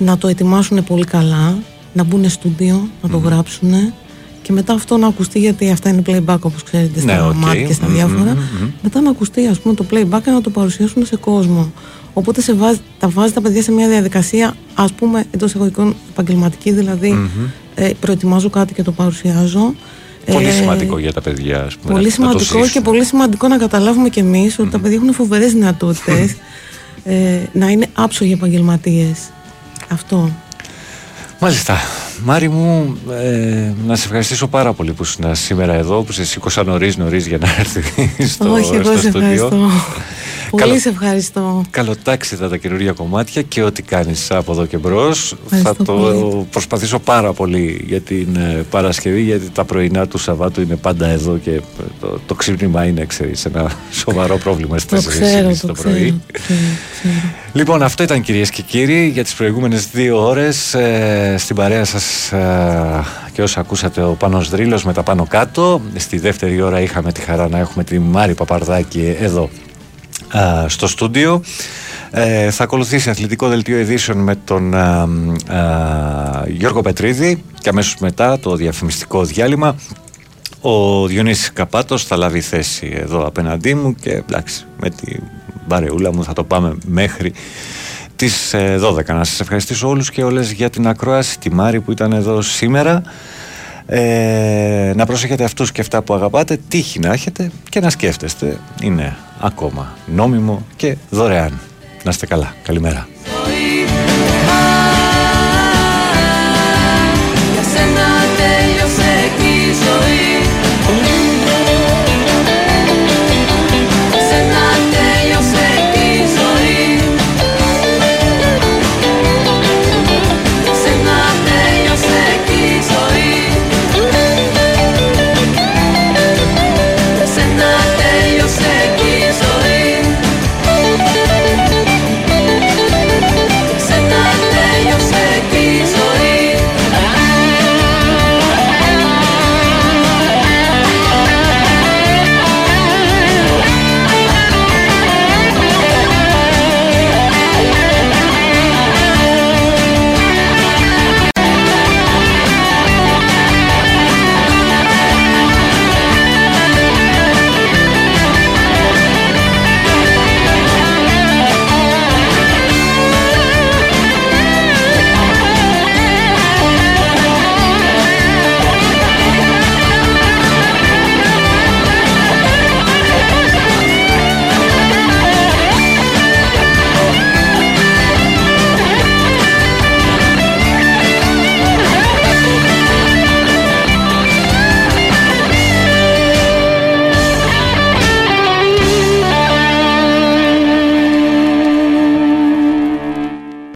[SPEAKER 21] να το ετοιμάσουν πολύ καλά, να μπουν στούντιο, να το γράψουν και μετά αυτό να ακουστεί γιατί αυτά είναι playback όπως ξέρετε στα
[SPEAKER 6] Ναι, οκ.
[SPEAKER 21] μάτια και στα
[SPEAKER 6] Μμμ,
[SPEAKER 21] διάφορα
[SPEAKER 6] μμμ, μμμ.
[SPEAKER 21] μετά να ακουστεί ας πούμε το playback και να το παρουσιάσουν σε κόσμο οπότε σε βάζει, τα βάζει τα παιδιά σε μια διαδικασία ας πούμε εντός εισαγωγικών επαγγελματική δηλαδή
[SPEAKER 6] Μμμ.
[SPEAKER 21] ε, προετοιμάζω κάτι και το παρουσιάζω
[SPEAKER 6] Πολύ
[SPEAKER 21] Ε,
[SPEAKER 6] σημαντικό για τα παιδιά, ας πούμε.
[SPEAKER 21] Πολύ
[SPEAKER 6] να- να το
[SPEAKER 21] σημαντικό
[SPEAKER 6] ζήσουν.
[SPEAKER 21] και πολύ σημαντικό να καταλάβουμε κι εμείς ότι τα παιδιά έχουν φοβερές δυνατότητες (laughs) ε, να είναι άψογοι επαγγελματίες. Αυτό.
[SPEAKER 6] Μάλιστα. Μάρι μου, ε, να σε ευχαριστήσω πάρα πολύ που ήσουν σήμερα εδώ, που σε σήκωσα νωρίς νωρίς για να έρθεις (laughs) στο,
[SPEAKER 21] Όχι, εγώ
[SPEAKER 6] στο
[SPEAKER 21] σε
[SPEAKER 6] στούντιο.
[SPEAKER 21] ευχαριστώ. Πολύ
[SPEAKER 6] Καλό-
[SPEAKER 21] σε ευχαριστώ.
[SPEAKER 6] Καλοτάξιδα τα καινούργια κομμάτια και ό,τι κάνεις από εδώ και μπρος. Θα
[SPEAKER 21] Ευχαριστώ
[SPEAKER 6] το
[SPEAKER 21] πολύ.
[SPEAKER 6] προσπαθήσω πάρα πολύ για την ε, Παρασκευή γιατί τα πρωινά του Σαββάτου είναι πάντα εδώ και ε, το, το ξύπνημα είναι ξέρεις, ένα σοβαρό πρόβλημα στις
[SPEAKER 21] Το
[SPEAKER 6] 4.30
[SPEAKER 21] ξέρω,
[SPEAKER 6] το
[SPEAKER 21] το
[SPEAKER 6] πρωί.
[SPEAKER 21] ξέρω. ξέρω, ξέρω.
[SPEAKER 6] Λοιπόν, αυτό ήταν κυρίες και κύριοι για τις προηγούμενες δύο ώρες ε, στην παρέα σας ε, και όσα ακούσατε ο Πάνος Δρύλος με τα πάνω κάτω. Στη δεύτερη ώρα είχαμε τη χαρά να έχουμε τη Μάρη Παπαρδάκη εδώ α, στο στούντιο. Ε, θα ακολουθήσει αθλητικό δελτίο ειδήσεων με τον α, α, Γιώργο Πετρίδη και αμέσως μετά το διαφημιστικό διάλειμμα ο Διονύσης Καπάτος θα λάβει θέση εδώ απέναντί μου και εντάξει με την μπαρεούλα μου θα το πάμε μέχρι τις ε, 12. Να σας ευχαριστήσω όλους και όλες για την ακρόαση, τη Μάρη που ήταν εδώ σήμερα. Ε, να προσέχετε αυτούς και αυτά που αγαπάτε, τύχη να έχετε και να σκέφτεστε. Είναι ακόμα νόμιμο και δωρεάν. Να είστε καλά. Καλημέρα.
[SPEAKER 17] Μα